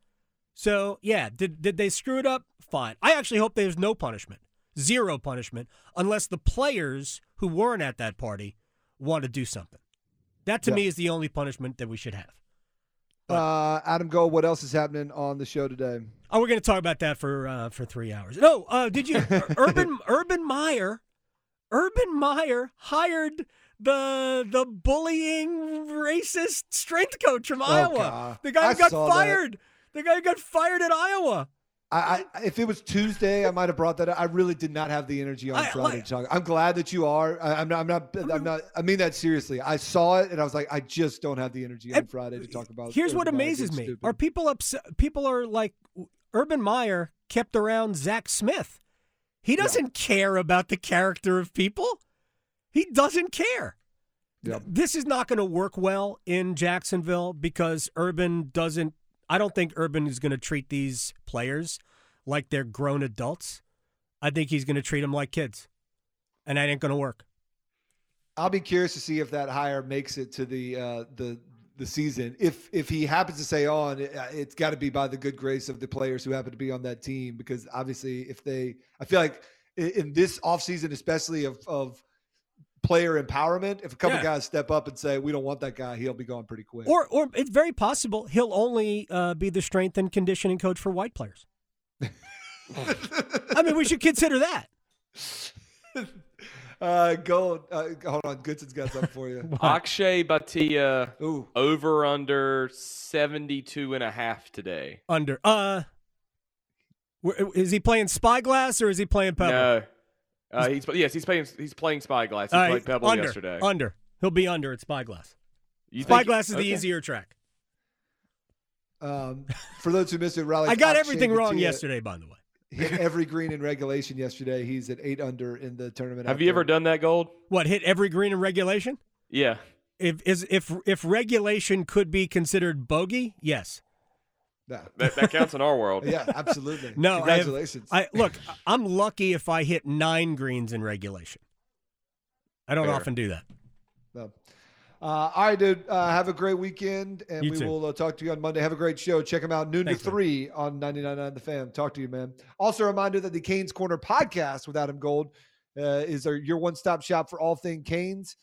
So yeah, did did they screw it up? Fine. I actually hope there's no punishment, zero punishment, unless the players who weren't at that party want to do something. That to Yeah. me is the only punishment that we should have. Uh, Adam Gold, what else is happening on the show today? Oh, we're going to talk about that for uh, for three hours. No, uh, did you [LAUGHS] Urban Urban Meyer Urban Meyer hired the the bullying racist strength coach from Iowa. Oh, God. The guy I who got saw that. fired. The guy who got fired at Iowa. I, I if it was Tuesday, I might have brought that up. I really did not have the energy on I- Friday like- to talk. I'm glad that you are. I, I'm not. I'm not. I'm not. I mean that seriously. I saw it and I was like, I just don't have the energy on Friday to talk about. Here's what amazes me: stupid. are people upset? People are like, Urban Meyer kept around Zach Smith. He doesn't care about the character of people. He doesn't care. This is not going to work well in Jacksonville because Urban doesn't. I don't think Urban is going to treat these players like they're grown adults. I think he's going to treat them like kids, and that ain't going to work. I'll be curious to see if that hire makes it to the uh, the the season. If if he happens to stay on, it, it's got to be by the good grace of the players who happen to be on that team. Because obviously, if they, I feel like in this offseason, especially of of player empowerment, if a couple Yeah. guys step up and say we don't want that guy, he'll be gone pretty quick. Or, or it's very possible he'll only uh, be the strength and conditioning coach for white players. [LAUGHS] I mean, we should consider that. [LAUGHS] uh, gold. Uh, hold on, Goodson's got something for you. [LAUGHS] Akshay Bhatia Ooh. over under 72 and a half today. Under. Uh, is he playing Spyglass or is he playing Pebble? No. Uh, he's yes, he's playing he's playing Spyglass. He All right, played Pebble under, yesterday. Under. He'll be under at Spyglass. You think- Spyglass is the okay. easier track. Um, for those who missed it, Raleigh. I got everything wrong Bhatia yesterday, by the way. Hit every green in regulation yesterday. He's at eight under in the tournament. Have out you ever done that gold? What hit every green in regulation? Yeah. If is if if regulation could be considered bogey, yes. No. That, that counts in our world. [LAUGHS] Yeah, absolutely. No, I have- congratulations. I, look. I'm lucky if I hit nine greens in regulation. I don't Fair. often do that. No. Uh, all right, dude. Uh, have a great weekend, and You we too. will uh, talk to you on Monday. Have a great show. Check them out noon Thanks, to man. three on 99.9 The Fan. Talk to you, man. Also, a reminder that the Canes Corner podcast with Adam Gold uh, is our, your one stop shop for all thing Canes.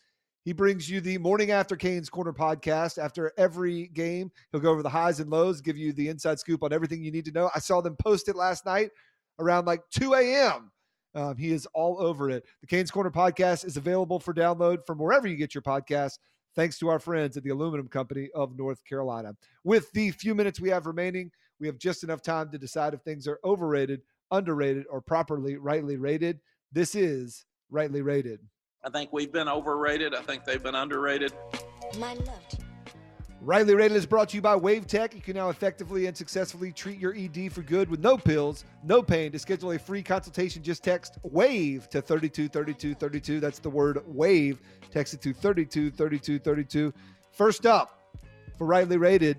He brings you the morning after Canes Corner podcast. After every game, he'll go over the highs and lows, give you the inside scoop on everything you need to know. I saw them post it last night around like 2 a.m. Um, he is all over it. The Canes Corner podcast is available for download from wherever you get your podcasts, thanks to our friends at the Aluminum Company of North Carolina. With the few minutes we have remaining, we have just enough time to decide if things are overrated, underrated, or properly rightly rated. This is rightly rated. I think we've been overrated. I think they've been underrated. My love. Rightly Rated is brought to you by Wave Tech. You can now effectively and successfully treat your ED for good with no pills, no pain. To schedule a free consultation, just text WAVE to 323232. That's the word WAVE. Text it to 323232. First up for Rightly Rated,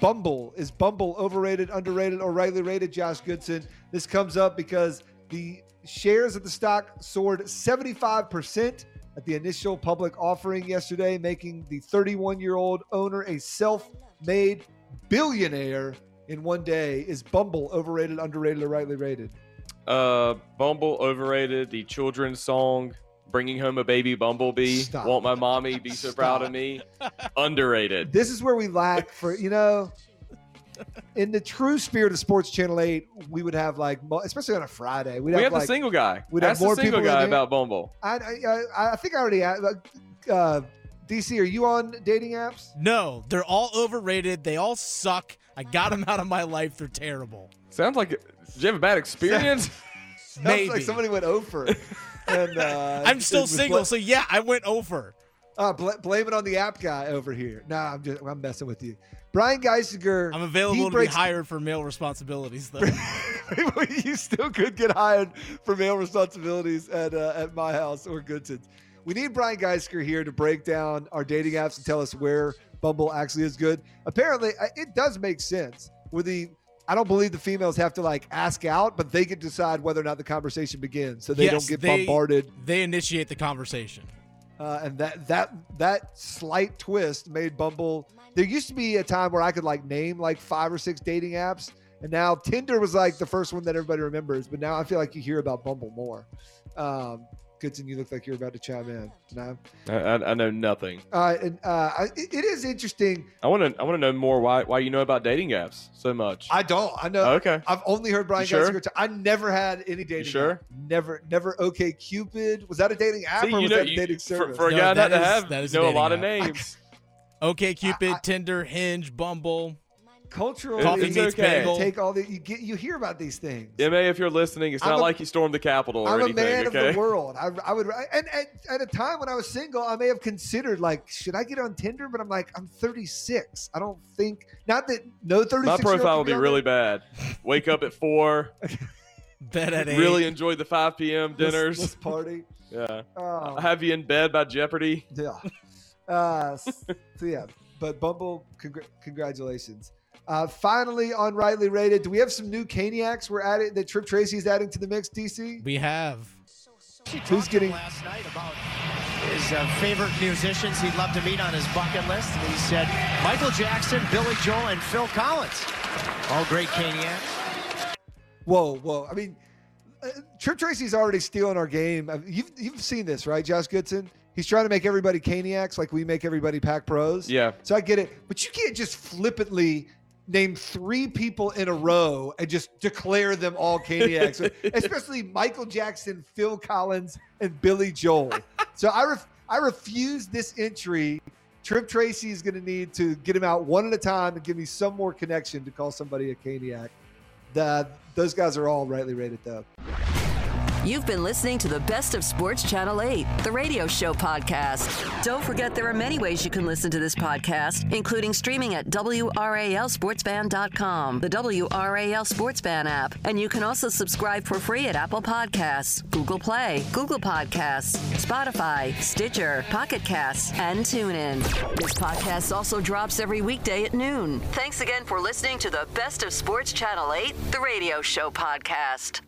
Bumble. Is Bumble overrated, underrated, or rightly rated, Josh Goodson? This comes up because the shares of the stock soared 75% at the initial public offering yesterday, making the 31 year old owner a self made billionaire in one day. Is Bumble overrated, underrated, or rightly rated? Uh, Bumble overrated. The children's song "Bringing Home a Baby Bumblebee." Stop. Won't my mommy be so proud of me? Underrated. This is where we lack for, you know, in the true spirit of Sports Channel 8, we would have like, especially on a Friday, we'd we have, have the single guy. We'd Ask have more the single people guy here. about Bumble. I, I, I, I think I already, uh, uh, DC, are you on dating apps? No, they're all overrated. They all suck. I got them out of my life. They're terrible. Sounds like. Did you have a bad experience? [LAUGHS] Sounds Maybe. like somebody went over. and uh, [LAUGHS] I'm still single, bla- so yeah, I went over. uh, bl- blame it on the app guy over here. Nah, I'm just I'm messing with you. Brian Geisinger. I'm available to breaks- be hired for male responsibilities, though. [LAUGHS] you still could get hired for male responsibilities at uh, at my house or Goodson's. We need Brian Geisinger here to break down our dating apps and tell us where Bumble actually is good. Apparently, it does make sense. Where the I don't believe the females have to like ask out, but they can decide whether or not the conversation begins, so they Yes, don't get they- bombarded. They initiate the conversation. Uh, and that that that slight twist made Bumble. There used to be a time where I could like name like five or six dating apps, and now Tinder was like the first one that everybody remembers. But now I feel like you hear about Bumble more. Um, Goodson, you look like you're about to chime in. No. I, I, I know nothing. Uh, and uh, I- it, it is interesting. I want to. I want to know more. Why? Why you know about dating apps so much? I don't. I know. Okay. I've only heard Brian You sure? Geisinger. I never had any dating. sure? app. Never. Never. Okay, Cupid. Was that a dating app See, or you was know, that a you- dating for, service? for a No, guy not that to have, that is you a know a dating lot of app. names. [LAUGHS] Okay, Cupid, Tinder, Hinge, Bumble. Cultural Coffee It's meets okay. bagel. take all the you get. You hear about these things. Ma, if you're listening, it's I'm not a- like you stormed the Capitol or I'm a man okay. of the world. I, I would, and at, at a time when I was single, I may have considered like, should I get on Tinder? But I'm like, I'm 36. I don't think not that no 36. My profile would be really bad. Wake up at [LAUGHS] four. Bed at eight. really enjoy the 5 p.m. Let's- dinners. let's party. [LAUGHS] Yeah. Oh. Have you in bed by Jeopardy? Yeah. Uh, so yeah, but Bumble, congr- congratulations. Uh, finally, on rightly rated, do we have some new Caniacs we're adding that Tripp Tracy is adding to the mix? DC, We have. who's getting? last night about his uh, favorite musicians he'd love to meet on his bucket list. And he said Michael Jackson, Billy Joel, and Phil Collins. All great Caniacs. Whoa, whoa! I mean, uh, Tripp Tracy's already stealing our game. Uh, You've you've seen this, right, Josh Goodson? He's trying to make everybody Caniacs like we make everybody Pack Pros. Yeah. So I get it, but you can't just flippantly name three people in a row and just declare them all Caniacs, [LAUGHS] especially Michael Jackson, Phil Collins, and Billy Joel. [LAUGHS] So I ref- I refuse this entry. Tripp Tracy is going to need to get him out one at a time and give me some more connection to call somebody a Caniac. The, those guys are all rightly rated though. You've been listening to the Best of Sports Channel 8, the radio show podcast. Don't forget there are many ways you can listen to this podcast, including streaming at WRALSportsFan.com, the WRAL Sportsfan app, and you can also subscribe for free at Apple Podcasts, Google Play, Google Podcasts, Spotify, Stitcher, Pocket Casts, and TuneIn. This podcast also drops every weekday at noon. Thanks again for listening to the Best of Sports Channel 8, the radio show podcast.